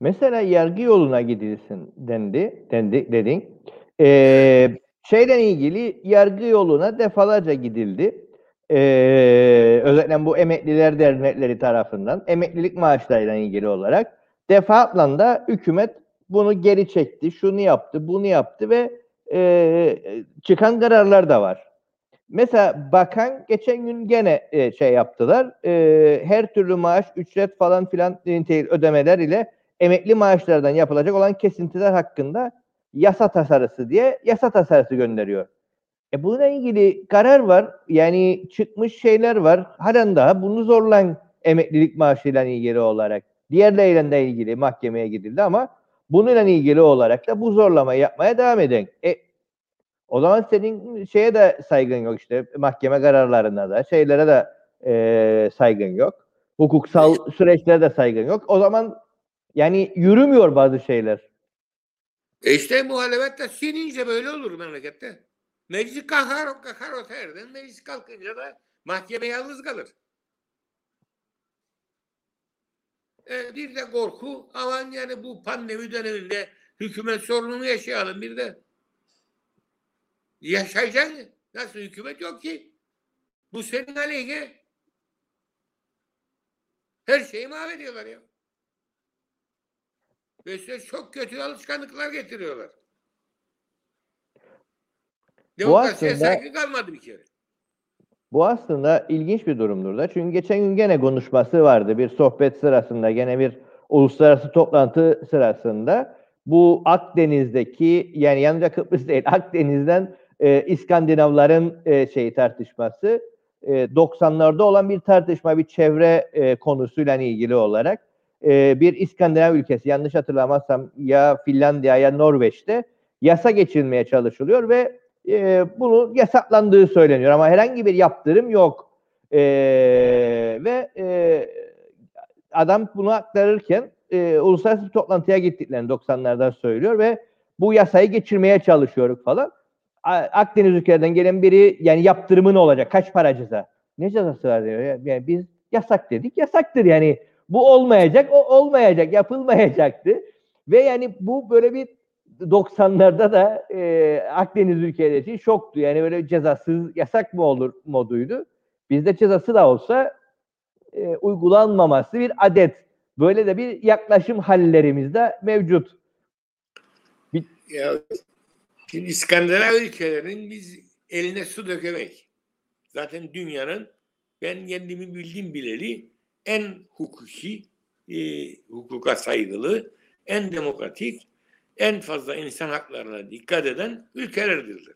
Mesela yargı yoluna gidilsin dendi, dendi dedin. Ee, şeyle ilgili yargı yoluna defalarca gidildi. Ee, özellikle bu emekliler dernekleri tarafından emeklilik maaşlarıyla ilgili olarak defaatle da hükümet bunu geri çekti, şunu yaptı, bunu yaptı ve e, çıkan kararlar da var. Mesela bakan geçen gün gene e, şey yaptılar. E, her türlü maaş, ücret falan filan ödemeler ile emekli maaşlardan yapılacak olan kesintiler hakkında yasa tasarısı diye yasa tasarısı gönderiyor. E bununla ilgili karar var. Yani çıkmış şeyler var. Halen daha bunu zorlan emeklilik maaşıyla ilgili olarak. Diğerleriyle ilgili mahkemeye gidildi ama bununla ilgili olarak da bu zorlamayı yapmaya devam edin. E, o zaman senin şeye de saygın yok işte mahkeme kararlarına da şeylere de e, saygın yok. Hukuksal süreçlere de saygın yok. O zaman yani yürümüyor bazı şeyler. E işte muhalefet de sinince böyle olur memlekette. Meclis kahar, kahar oterden meclis kalkınca da mahkeme yalnız kalır. E, bir de korku aman yani bu pandemi döneminde hükümet sorununu yaşayalım bir de. Yaşayacaksın. Nasıl hükümet yok ki? Bu senin aleyhine. Her şeyi mahvediyorlar ya. Ve size çok kötü alışkanlıklar getiriyorlar. Demokrasiye aslında- saygı kalmadı bir kere. Bu aslında ilginç bir durumdur da. Çünkü geçen gün gene konuşması vardı. Bir sohbet sırasında, gene bir uluslararası toplantı sırasında bu Akdeniz'deki yani yalnızca Kıbrıs değil Akdeniz'den e, İskandinavların e, şeyi tartışması e, 90'larda olan bir tartışma bir çevre e, konusuyla ilgili olarak e, bir İskandinav ülkesi yanlış hatırlamazsam ya Finlandiya ya Norveç'te yasa geçirmeye çalışılıyor ve e, bunu yasaklandığı söyleniyor ama herhangi bir yaptırım yok. E, ve e, adam bunu aktarırken e, uluslararası bir toplantıya gittiklerini 90'lardan söylüyor ve bu yasayı geçirmeye çalışıyoruz falan. Akdeniz ülkelerden gelen biri yani yaptırımı ne olacak? Kaç para ceza? Ne cezası var diyor. ya. Yani biz yasak dedik. Yasaktır yani. Bu olmayacak, o olmayacak, yapılmayacaktı. Ve yani bu böyle bir 90'larda da e, Akdeniz ülkeleri için şoktu. Yani böyle cezasız yasak mı olur moduydu. Bizde cezası da olsa e, uygulanmaması bir adet. Böyle de bir yaklaşım hallerimizde mevcut. Ya, şimdi İskandinav ülkelerin biz eline su dökemek. Zaten dünyanın ben kendimi bildiğim bileli en hukuki, e, hukuka saygılı, en demokratik, en fazla insan haklarına dikkat eden ülkelerdir.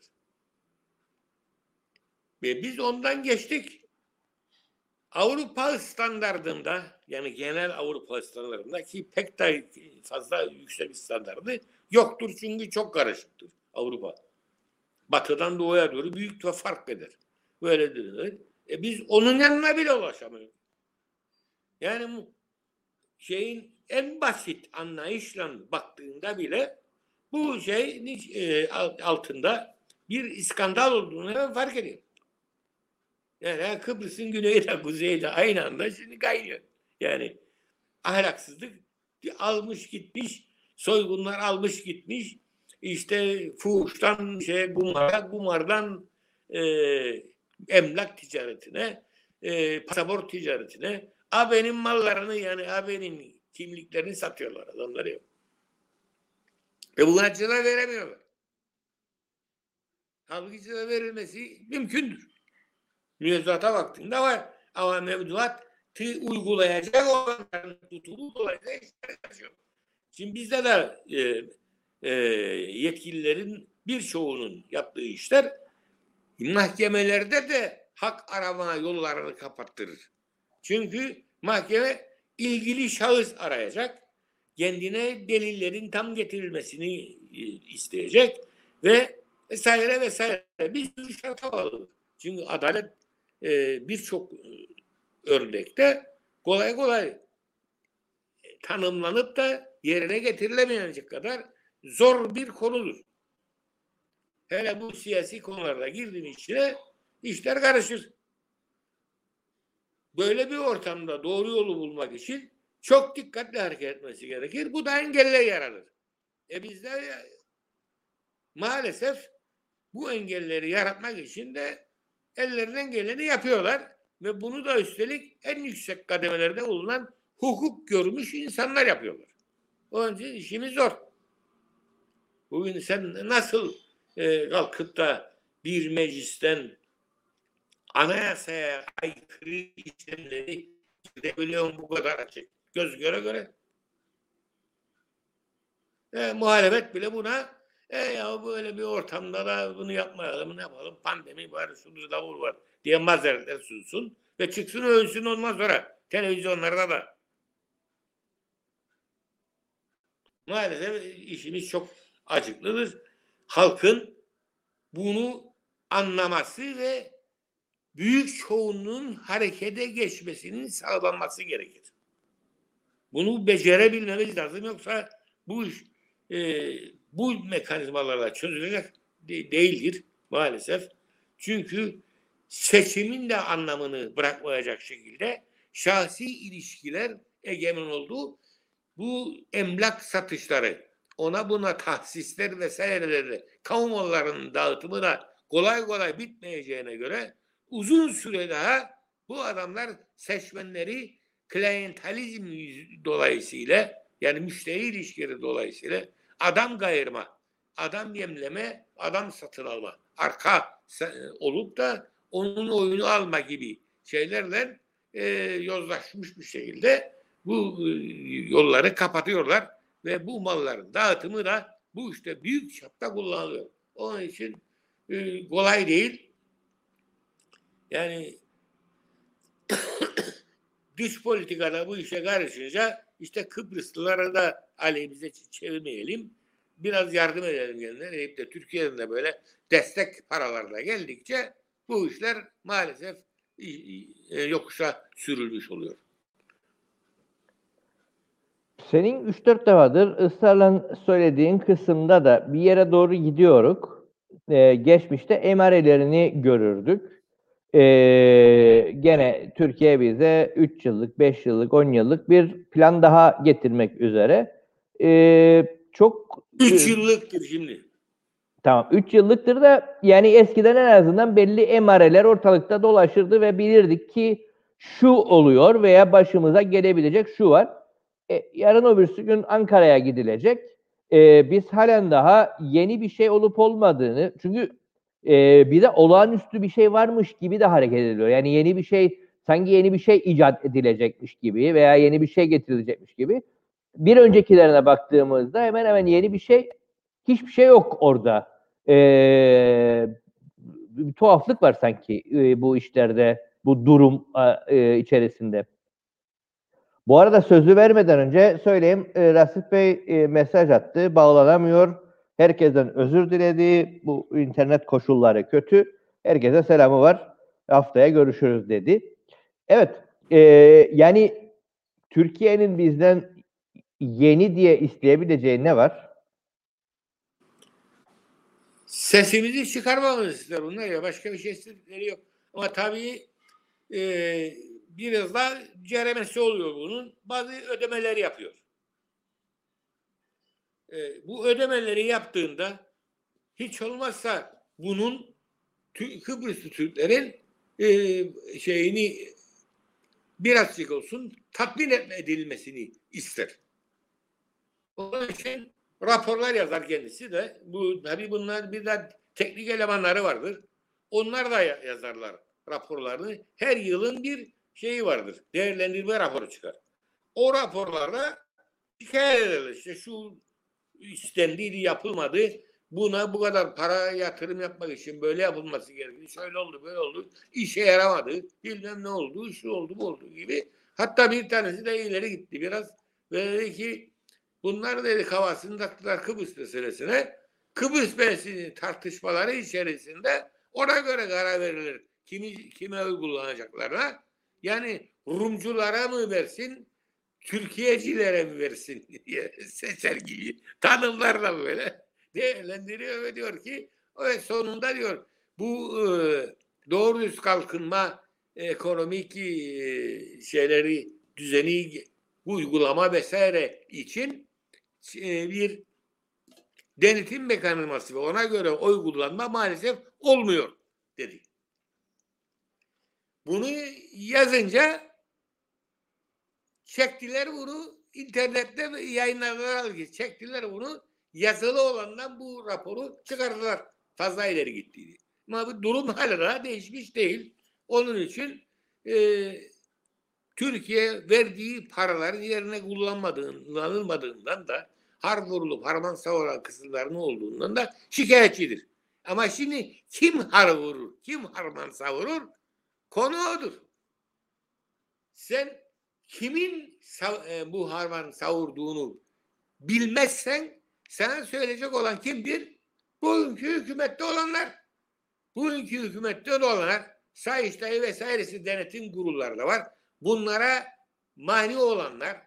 Ve biz ondan geçtik. Avrupa standardında yani genel Avrupa standartında ki pek de fazla yüksek standardı yoktur çünkü çok karışıktır Avrupa. Batıdan doğuya doğru büyük bir fark eder. Böyle diyorlar. E biz onun yanına bile ulaşamıyoruz. Yani bu şeyin en basit anlayışla baktığında bile bu şey e, altında bir iskandal olduğunu fark ediyorum. Yani Kıbrıs'ın güneyi de kuzeyi de aynı anda şimdi kaynıyor. Yani ahlaksızlık almış gitmiş, soygunlar almış gitmiş, işte fuhuştan şey kumara, kumardan e, emlak ticaretine, e, pasaport ticaretine, AB'nin mallarını yani AB'nin kimliklerini satıyorlar adamlar yok. Ve buna ceza veremiyorlar. Halbuki ceza verilmesi mümkündür. Müezzata vaktinde var. Ama mevduat uygulayacak olanların tutulup dolayısıyla işler. Şimdi bizde de e, e, yetkililerin birçoğunun yaptığı işler mahkemelerde de hak arama yollarını kapattırır. Çünkü mahkeme ilgili şahıs arayacak, kendine delillerin tam getirilmesini e, isteyecek ve vesaire vesaire bir sürü şarta bağlı. Çünkü adalet e, birçok e, örnekte kolay kolay tanımlanıp da yerine getirilemeyecek kadar zor bir konudur. Hele bu siyasi konularda girdiğin içine işler karışır. Böyle bir ortamda doğru yolu bulmak için çok dikkatli hareket etmesi gerekir. Bu da engelle yaratır. E bizde maalesef bu engelleri yaratmak için de ellerinden geleni yapıyorlar ve bunu da üstelik en yüksek kademelerde bulunan hukuk görmüş insanlar yapıyorlar. Onun için işimiz zor. Bugün sen nasıl e, kalkıp da bir meclisten anayasaya aykırı işlemleri gidebiliyorsun bu kadar açık. Göz göre göre. E, muhalefet bile buna e ya böyle bir ortamda da bunu yapmayalım ne yapalım pandemi var şudur davul var diye mazeretler sunsun ve çıksın ölsün ondan sonra televizyonlarda da. Maalesef işimiz çok acıklıdır. Halkın bunu anlaması ve büyük çoğunluğun harekete geçmesinin sağlanması gerekir. Bunu becerebilmemiz lazım yoksa bu iş e, bu mekanizmalarla çözülecek de, değildir maalesef. Çünkü seçimin de anlamını bırakmayacak şekilde şahsi ilişkiler egemen olduğu bu emlak satışları, ona buna tahsisler vesaireleri, kamu mallarının dağıtımı da kolay kolay bitmeyeceğine göre uzun süre daha bu adamlar seçmenleri klientalizm dolayısıyla yani müşteri ilişkileri dolayısıyla adam gayırma, adam yemleme, adam satın alma, arka olup da onun oyunu alma gibi şeylerle e, yozlaşmış bir şekilde bu e, yolları kapatıyorlar ve bu malların dağıtımı da bu işte büyük çapta kullanılıyor. Onun için e, kolay değil. Yani dış politikada bu işe karışınca işte Kıbrıslılara da aleyhimize çevirmeyelim. Biraz yardım edelim kendilerine. Hep de Türkiye'nin de böyle destek paralarla geldikçe bu işler maalesef e, yokuşa sürülmüş oluyor. Senin 3-4 defadır ısrarla söylediğin kısımda da bir yere doğru gidiyoruz. Ee, geçmişte emarelerini görürdük. Ee, gene Türkiye bize 3 yıllık, 5 yıllık, 10 yıllık bir plan daha getirmek üzere. Ee, çok 3 yıllıktır şimdi. Tamam. 3 yıllıktır da yani eskiden en azından belli emareler ortalıkta dolaşırdı ve bilirdik ki şu oluyor veya başımıza gelebilecek şu var. E, yarın öbürsü gün Ankara'ya gidilecek. E, biz halen daha yeni bir şey olup olmadığını çünkü e, bir de olağanüstü bir şey varmış gibi de hareket ediliyor. Yani yeni bir şey sanki yeni bir şey icat edilecekmiş gibi veya yeni bir şey getirilecekmiş gibi. Bir öncekilerine baktığımızda hemen hemen yeni bir şey hiçbir şey yok orada. Ee, bir tuhaflık var sanki e, bu işlerde, bu durum e, içerisinde. Bu arada sözü vermeden önce söyleyeyim. E, Rasif Bey e, mesaj attı. Bağlanamıyor. Herkesten özür diledi. Bu internet koşulları kötü. Herkese selamı var. Haftaya görüşürüz dedi. Evet. E, yani Türkiye'nin bizden yeni diye isteyebileceği ne var? Sesimizi çıkarmamız ister bunlar ya. Başka bir şey istedikleri yok. Ama tabii e, biraz da ceremesi oluyor bunun. Bazı ödemeler yapıyor. E, bu ödemeleri yaptığında hiç olmazsa bunun Kıbrıslı Türklerin e, şeyini birazcık olsun tatmin edilmesini ister. Onun için raporlar yazar kendisi de. Bu tabii bunlar bir de teknik elemanları vardır. Onlar da ya- yazarlar raporlarını. Her yılın bir şeyi vardır. Değerlendirme raporu çıkar. O raporlarda şikayet ederler. Şu istendiği yapılmadı. Buna bu kadar para yatırım yapmak için böyle yapılması gerekiyor. Şöyle oldu böyle oldu. İşe yaramadı. Bilmem ne oldu. Şu oldu bu oldu gibi. Hatta bir tanesi de ileri gitti biraz. Ve dedi ki bunlar dedi havasını taktılar Kıbrıs meselesine. Kıbrıs meselesinin tartışmaları içerisinde ona göre karar verilir. Kimi, kime oy kullanacaklarına. Yani Rumculara mı versin, Türkiye'cilere mi versin diye seçer gibi tanımlarla böyle değerlendiriyor ve diyor ki evet sonunda diyor bu e, doğru düz kalkınma ekonomik e, şeyleri düzeni uygulama vesaire için e, bir denetim mekanizması ve ona göre oy kullanma maalesef olmuyor dedi. Bunu yazınca çektiler bunu internette yayınladılar ki çektiler bunu yazılı olandan bu raporu çıkardılar fazla ileri gittiğini. Ama bu durum hala değişmiş değil. Onun için e, Türkiye verdiği paraların yerine kullanmadığından, kullanılmadığından da har vurulup harman savuran kısımların olduğundan da şikayetçidir. Ama şimdi kim har vurur, kim harman savurur? Konu odur. Sen kimin e, bu harman savurduğunu bilmezsen sana söyleyecek olan kimdir? Bugünkü hükümette olanlar. Bugünkü hükümette olanlar Sayıştay vesairesi denetim kurulları da var. Bunlara mani olanlar,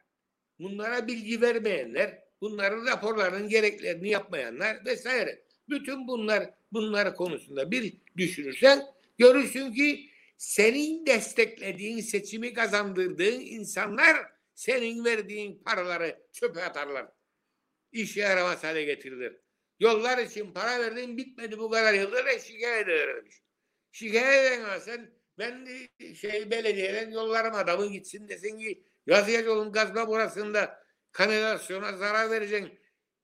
bunlara bilgi vermeyenler, bunların raporlarının gereklerini yapmayanlar vesaire. Bütün bunlar bunlar konusunda bir düşünürsen görürsün ki senin desteklediğin seçimi kazandırdığın insanlar senin verdiğin paraları çöpe atarlar. İşe yaramaz hale getirilir. Yollar için para verdin bitmedi bu kadar yıldır e, şikayet edermiş. Şikayet eden ama sen ben de şey belediyeden yollarım adamı gitsin desin ki yazıya yolun gazma burasında kanalizasyona zarar vereceksin.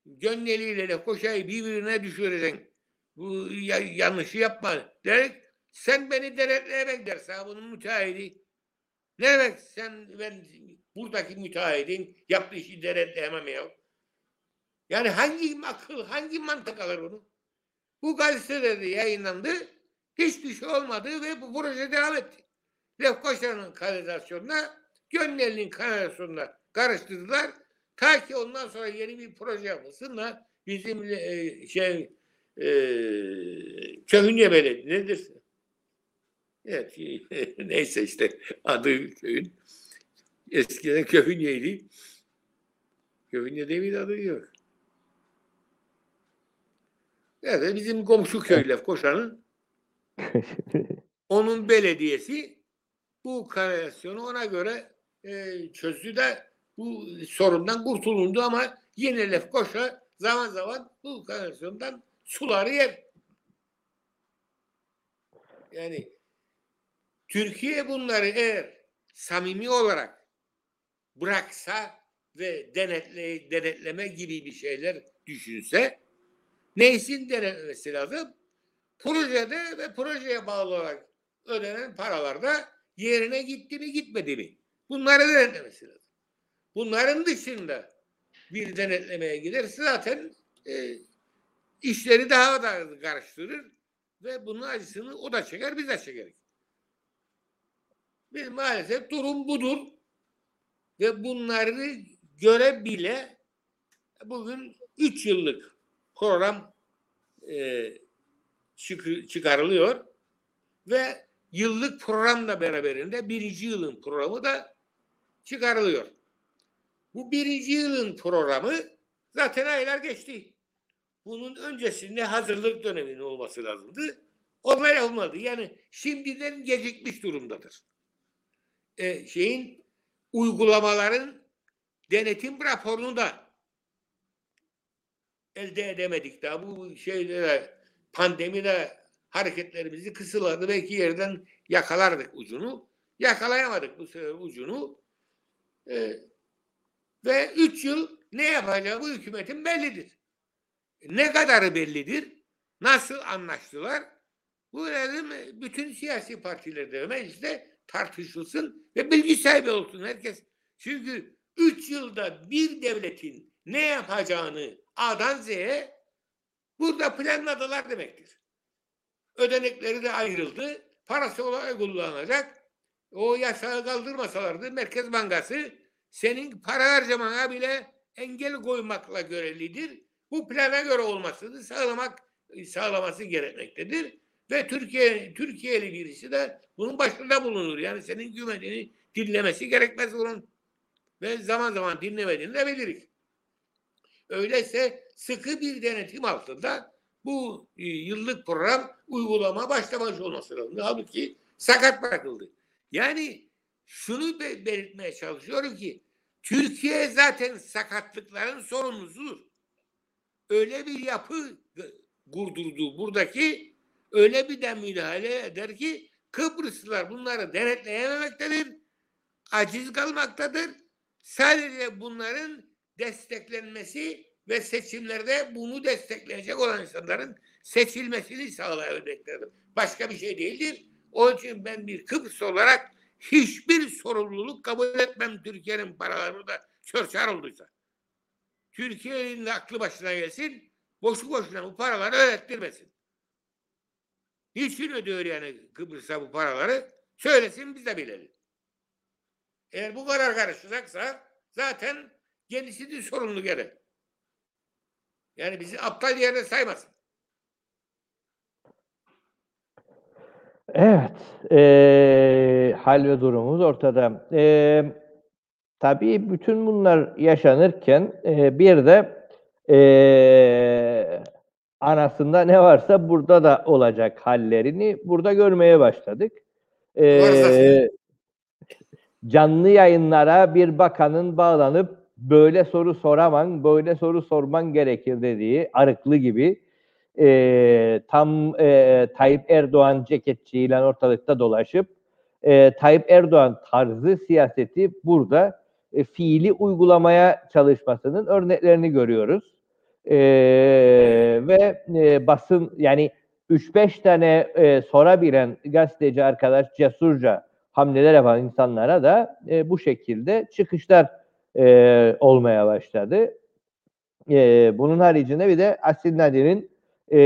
Gönleliyle de koşayı birbirine düşüreceksin. Bu ya- yanlışı yapma. Derek sen beni denetleyemek derse bunun müteahhidi. Ne demek sen ben buradaki müteahhidin yaptığı işi denetleyemem ya. Yani hangi akıl, hangi mantık alır bunu? Bu gazetede de yayınlandı. Hiçbir şey olmadı ve bu proje devam etti. Lefkoşa'nın kanalizasyonuna, Gönleli'nin kanalizasyonuna karıştırdılar. Ta ki ondan sonra yeni bir proje yapılsın bizim e, şey e, Köhünye nedir? Evet, neyse işte adı köyün. Eskiden Köhünye'ydi. Köhünye değil miydi adı yok. Evet, bizim komşu köy Lefkoşa'nın onun belediyesi bu kanalizasyonu ona göre e, çözdü de bu sorundan kurtulundu ama yine Lefkoşa zaman zaman bu kanalizasyondan suları yer. Yani Türkiye bunları eğer samimi olarak bıraksa ve denetle, denetleme gibi bir şeyler düşünse neysin denetlemesi lazım? Projede ve projeye bağlı olarak ödenen paralar da yerine gitti mi gitmedi mi? Bunları denetlemesi lazım. Bunların dışında bir denetlemeye giderse zaten e, işleri daha da karıştırır ve bunun acısını o da çeker biz de çekeriz. Biz maalesef durum budur ve bunları göre bile bugün 3 yıllık program e, çık- çıkarılıyor ve yıllık programla beraberinde birinci yılın programı da çıkarılıyor. Bu birinci yılın programı zaten aylar geçti. Bunun öncesinde hazırlık döneminin olması lazımdı. Onlar olmadı. Yani şimdiden gecikmiş durumdadır. E, şeyin uygulamaların denetim raporunu da elde edemedik daha. Bu şeyde de pandemide hareketlerimizi kısıladı. Belki yerden yakalardık ucunu. Yakalayamadık bu sefer ucunu. Ee, ve üç yıl ne yapacağı bu hükümetin bellidir. Ne kadarı bellidir? Nasıl anlaştılar? Bu dedim bütün siyasi partilerde mecliste tartışılsın ve bilgi sahibi olsun herkes. Çünkü üç yılda bir devletin ne yapacağını A'dan Z'ye burada planladılar demektir. Ödenekleri de ayrıldı. Parası olarak kullanılacak. O yasağı kaldırmasalardı Merkez Bankası senin para harcamana bile engel koymakla görevlidir. Bu plana göre olmasını sağlamak sağlaması gerekmektedir. Ve Türkiye Türkiye'li birisi de bunun başında bulunur. Yani senin güvenini dinlemesi gerekmez bunun. Ve zaman zaman dinlemediğini de biliriz. Öyleyse sıkı bir denetim altında bu e, yıllık program uygulama başlamış olması lazım. Halbuki sakat bırakıldı. Yani şunu be- belirtmeye çalışıyorum ki Türkiye zaten sakatlıkların sorumlusudur. Öyle bir yapı kurdurdu buradaki öyle bir de müdahale eder ki Kıbrıslılar bunları denetleyememektedir. Aciz kalmaktadır. Sadece bunların desteklenmesi ve seçimlerde bunu destekleyecek olan insanların seçilmesini sağlayabilmektedir. Başka bir şey değildir. Onun için ben bir Kıbrıs olarak hiçbir sorumluluk kabul etmem Türkiye'nin paraları da çörçer olduysa. Türkiye'nin de aklı başına gelsin, boşu boşuna bu paraları öğrettirmesin. Niçin ödüyor yani Kıbrıs'a bu paraları? Söylesin biz de bilelim. Eğer bu kadar karışacaksa zaten kendisi de sorumlu gene. Yani bizi aptal yerine saymasın. Evet, eee, hal ve durumumuz ortada. Eee, tabii bütün bunlar yaşanırken eee, bir de eee, anasında ne varsa burada da olacak hallerini burada görmeye başladık. Eee, canlı yayınlara bir bakanın bağlanıp böyle soru soraman, böyle soru sorman gerekir dediği arıklı gibi eee, tam eee, Tayyip Erdoğan ceketçiyle ortalıkta dolaşıp eee, Tayyip Erdoğan tarzı siyaseti burada e, fiili uygulamaya çalışmasının örneklerini görüyoruz. Eee, ve e, basın yani 3-5 tane e, sorabilen gazeteci arkadaş cesurca hamleler yapan insanlara da e, bu şekilde çıkışlar e, olmaya başladı. E, bunun haricinde bir de Asil Nadir'in e,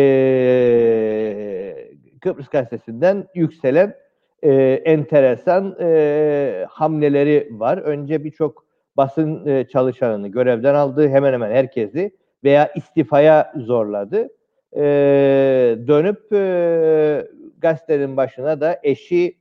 Kıbrıs Gazetesi'nden yükselen e, enteresan e, hamleleri var. Önce birçok basın e, çalışanını görevden aldı, hemen hemen herkesi veya istifaya zorladı. E, dönüp e, gazetenin başına da eşi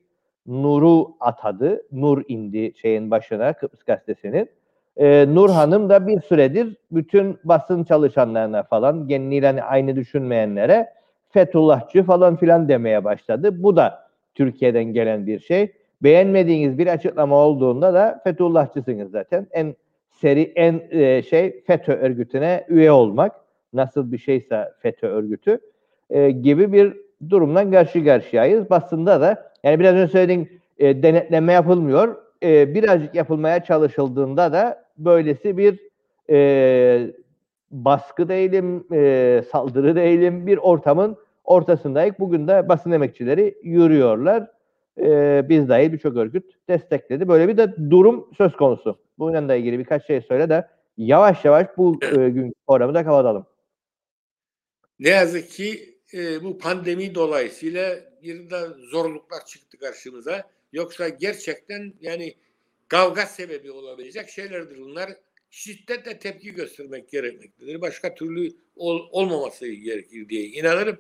Nur'u atadı. Nur indi şeyin başına Kıbrıs Gazetesi'nin. Ee, Nur Hanım da bir süredir bütün basın çalışanlarına falan kendiyle aynı düşünmeyenlere Fethullahçı falan filan demeye başladı. Bu da Türkiye'den gelen bir şey. Beğenmediğiniz bir açıklama olduğunda da Fethullahçısınız zaten. En seri en e, şey FETÖ örgütüne üye olmak. Nasıl bir şeyse FETÖ örgütü e, gibi bir durumdan karşı karşıyayız. Basında da yani biraz önce söylediğim e, denetleme yapılmıyor. E, birazcık yapılmaya çalışıldığında da böylesi bir e, baskı değilim, e, saldırı değilim bir ortamın ortasındayız. Bugün de basın emekçileri yürüyorlar. E, biz dahil birçok örgüt destekledi. Böyle bir de durum söz konusu. Bununla ilgili birkaç şey söyle de yavaş yavaş bu e, günkü programı da kapatalım. Ne yazık ki e, bu pandemi dolayısıyla bir de zorluklar çıktı karşımıza. Yoksa gerçekten yani kavga sebebi olabilecek şeylerdir bunlar. Şiddetle tepki göstermek gerekmektedir. Başka türlü ol, olmaması gerekir diye inanırım.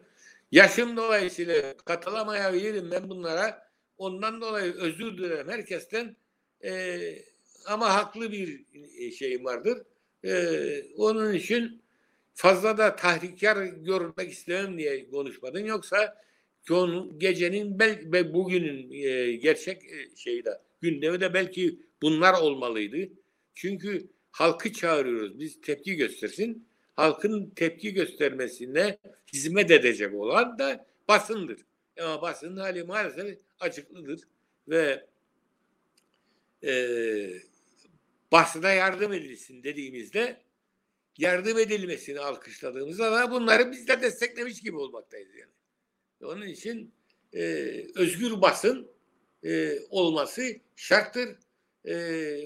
Yaşım dolayısıyla katılamayabilirim ben bunlara. Ondan dolayı özür dilerim herkesten. E, ama haklı bir şeyim vardır. E, onun için fazla da tahrikkar görmek istemem diye konuşmadın. Yoksa konu, gecenin belki ve bugünün e, gerçek e, şeyi de gündemi de belki bunlar olmalıydı. Çünkü halkı çağırıyoruz. Biz tepki göstersin. Halkın tepki göstermesine hizmet edecek olan da basındır. Ama basının hali maalesef açıklıdır ve e, basına yardım edilsin dediğimizde yardım edilmesini alkışladığımızda da bunları biz de desteklemiş gibi olmaktayız yani. Onun için e, özgür basın e, olması şarttır. E,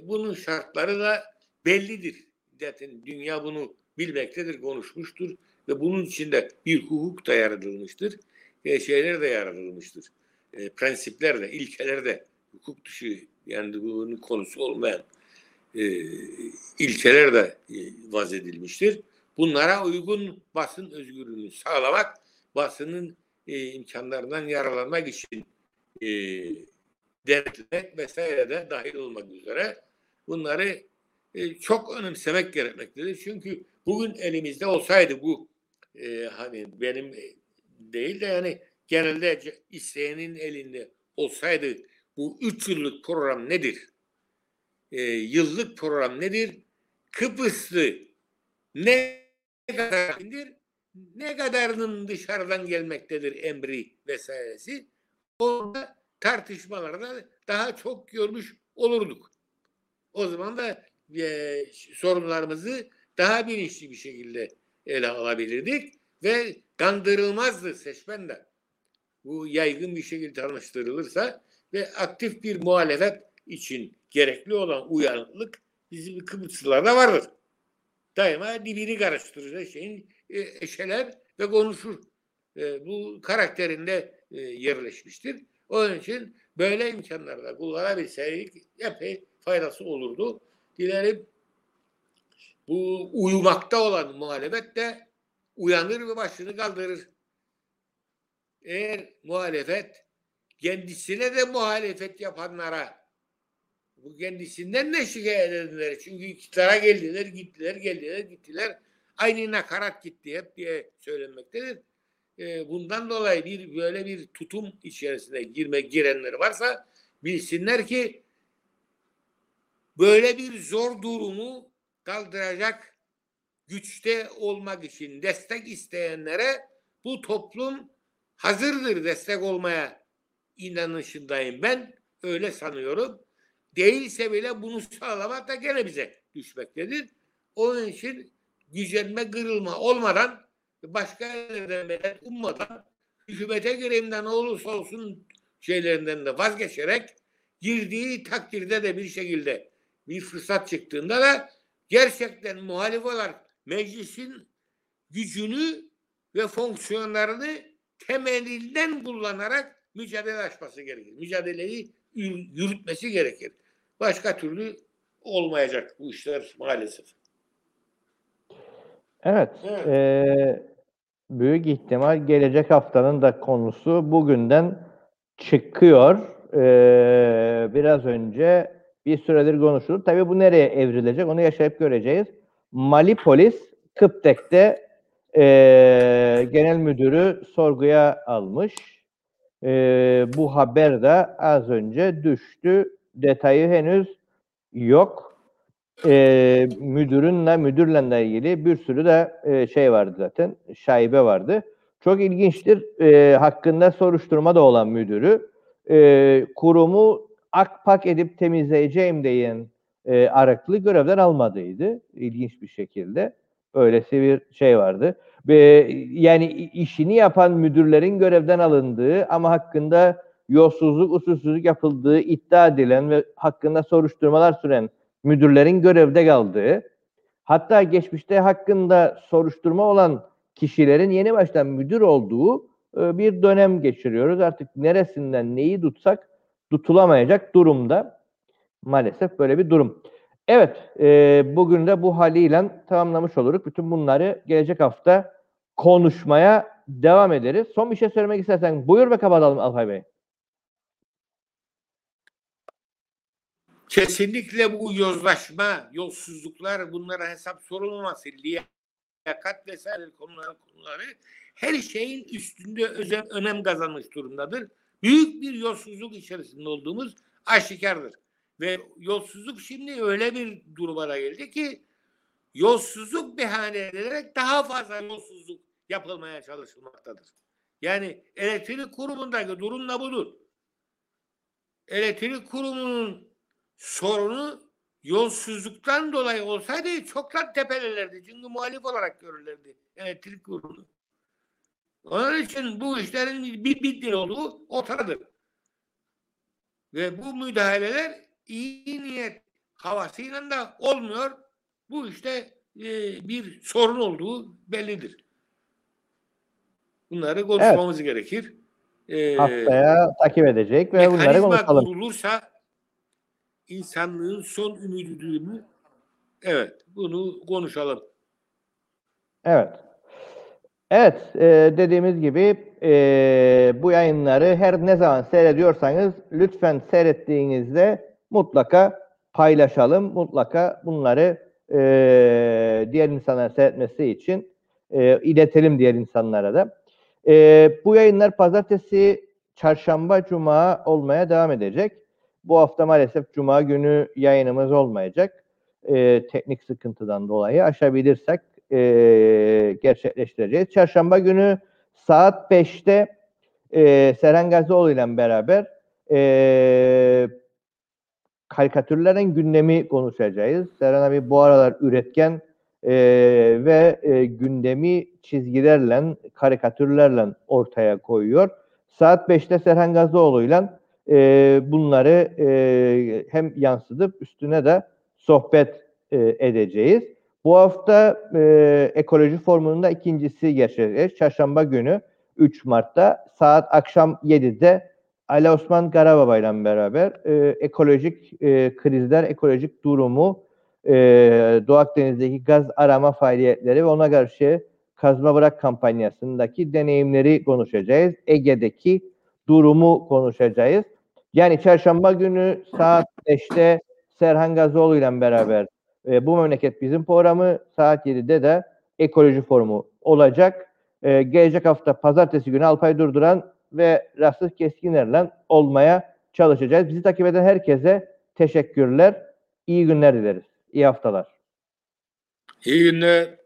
bunun şartları da bellidir. Zaten dünya bunu bilmektedir, konuşmuştur ve bunun içinde bir hukuk da yaratılmıştır. E, şeyler de yaratılmıştır. E, prensipler de, ilkeler de hukuk dışı yani bunun konusu olmayan e, ilkeler de e, vaz edilmiştir. Bunlara uygun basın özgürlüğünü sağlamak, basının e, imkanlarından yararlanmak için e, denetlemek vesaire de dahil olmak üzere bunları e, çok önemsemek gerekmektedir. Çünkü bugün elimizde olsaydı bu e, hani benim değil de yani genelde isteyenin elinde olsaydı bu üç yıllık program nedir? E, yıllık program nedir? Kıbrıslı ne kadardır? Ne kadarının dışarıdan gelmektedir emri vesairesi? Orada tartışmalarda daha çok görmüş olurduk. O zaman da e, sorunlarımızı daha bilinçli bir şekilde ele alabilirdik ve kandırılmazdı seçmen de. Bu yaygın bir şekilde tanıştırılırsa ve aktif bir muhalefet için gerekli olan uyanıklık bizim Kıbrıslılarda vardır. Daima dibini karıştıracak şeyin e, eşeler ve konuşur. E, bu karakterinde e, yerleşmiştir. Onun için böyle imkanlarda kullanabilseydik epey faydası olurdu. Dilerim bu uyumakta olan muhalefet de uyanır ve başını kaldırır. Eğer muhalefet kendisine de muhalefet yapanlara bu kendisinden de şikayet edenler çünkü iktidara geldiler gittiler geldiler gittiler aynı nakarat gitti hep diye söylenmektedir. E, bundan dolayı bir böyle bir tutum içerisine girme girenler varsa bilsinler ki böyle bir zor durumu kaldıracak güçte olmak için destek isteyenlere bu toplum hazırdır destek olmaya inanışındayım ben. Öyle sanıyorum. Değilse bile bunu sağlamak da gene bize düşmektedir. Onun için gücenme, kırılma olmadan başka yerlerden medet ummadan hükümete gireyimden olursa olsun şeylerinden de vazgeçerek girdiği takdirde de bir şekilde bir fırsat çıktığında da gerçekten muhalif olarak meclisin gücünü ve fonksiyonlarını temelinden kullanarak mücadele açması gerekir. Mücadeleyi yürütmesi gerekir. Başka türlü olmayacak bu işler maalesef. Evet. Evet. E, büyük ihtimal gelecek haftanın da konusu bugünden çıkıyor. E, biraz önce bir süredir konuşuldu. Tabii bu nereye evrilecek onu yaşayıp göreceğiz. Mali polis Kıptek'te e, genel müdürü sorguya almış. E, bu haber de az önce düştü. Detayı henüz yok. E, müdürünle, müdürle ilgili bir sürü de e, şey vardı zaten, şaibe vardı. Çok ilginçtir. E, hakkında soruşturma da olan müdürü e, kurumu akpak edip temizleyeceğim diyen e, Araklı görevden almadıydı. İlginç bir şekilde. Öylesi bir şey vardı. Ve yani işini yapan müdürlerin görevden alındığı ama hakkında yolsuzluk, usulsüzlük yapıldığı iddia edilen ve hakkında soruşturmalar süren müdürlerin görevde kaldığı, hatta geçmişte hakkında soruşturma olan kişilerin yeni baştan müdür olduğu e, bir dönem geçiriyoruz. Artık neresinden neyi tutsak tutulamayacak durumda. Maalesef böyle bir durum. Evet, e, bugün de bu haliyle tamamlamış oluruz. Bütün bunları gelecek hafta konuşmaya devam ederiz. Son bir şey söylemek istersen buyur ve kapatalım Alpay Bey. Kesinlikle bu yozlaşma, yolsuzluklar, bunlara hesap sorulmaması, liyakat vesaire konuları, konuları her şeyin üstünde özel, önem kazanmış durumdadır. Büyük bir yolsuzluk içerisinde olduğumuz aşikardır. Ve yolsuzluk şimdi öyle bir duruma geldi ki yolsuzluk bahane edilerek daha fazla yolsuzluk yapılmaya çalışılmaktadır. Yani elektrik kurumundaki durum da budur. Elektrik kurumunun sorunu yolsuzluktan dolayı olsaydı çoktan tepelelerdi. Çünkü muhalif olarak görürlerdi elektrik kurulu. Onun için bu işlerin bir bitkin olduğu ortadadır. Ve bu müdahaleler iyi niyet havasıyla da olmuyor. Bu işte e, bir sorun olduğu bellidir. Bunları konuşmamız gerekir. E, Haftaya takip edecek ve bunları konuşalım. kurulursa insanlığın son ümididir mi? Evet, bunu konuşalım. Evet. Evet, e, dediğimiz gibi e, bu yayınları her ne zaman seyrediyorsanız lütfen seyrettiğinizde mutlaka paylaşalım. Mutlaka bunları e, diğer insanlara seyretmesi için e, iletelim diğer insanlara da. E, bu yayınlar pazartesi, çarşamba, cuma olmaya devam edecek. Bu hafta maalesef cuma günü yayınımız olmayacak. E, teknik sıkıntıdan dolayı aşabilirsek e, gerçekleştireceğiz. Çarşamba günü saat 5'te e, Seren Gazioğlu ile beraber e, karikatürlerin gündemi konuşacağız. Seren abi bu aralar üretken e, ve e, gündemi çizgilerle, karikatürlerle ortaya koyuyor. Saat 5'te Serhan Gazioğlu ile e, bunları e, hem yansıtıp üstüne de sohbet e, edeceğiz. Bu hafta e, ekoloji formununda ikincisi gerçekleşecek. Çarşamba günü 3 Mart'ta saat akşam 7'de Ali Osman Karababa ile beraber e, ekolojik e, krizler, ekolojik durumu, e, Doğu Akdeniz'deki gaz arama faaliyetleri ve ona karşı kazma bırak kampanyasındaki deneyimleri konuşacağız. Ege'deki durumu konuşacağız. Yani çarşamba günü saat 5'te Serhan Gazoğlu ile beraber e, bu memleket bizim programı saat 7'de de ekoloji forumu olacak. E, gelecek hafta pazartesi günü Alpay Durduran ve Rastık Keskiner'le olmaya çalışacağız. Bizi takip eden herkese teşekkürler. İyi günler dileriz. İyi haftalar. İyi günler.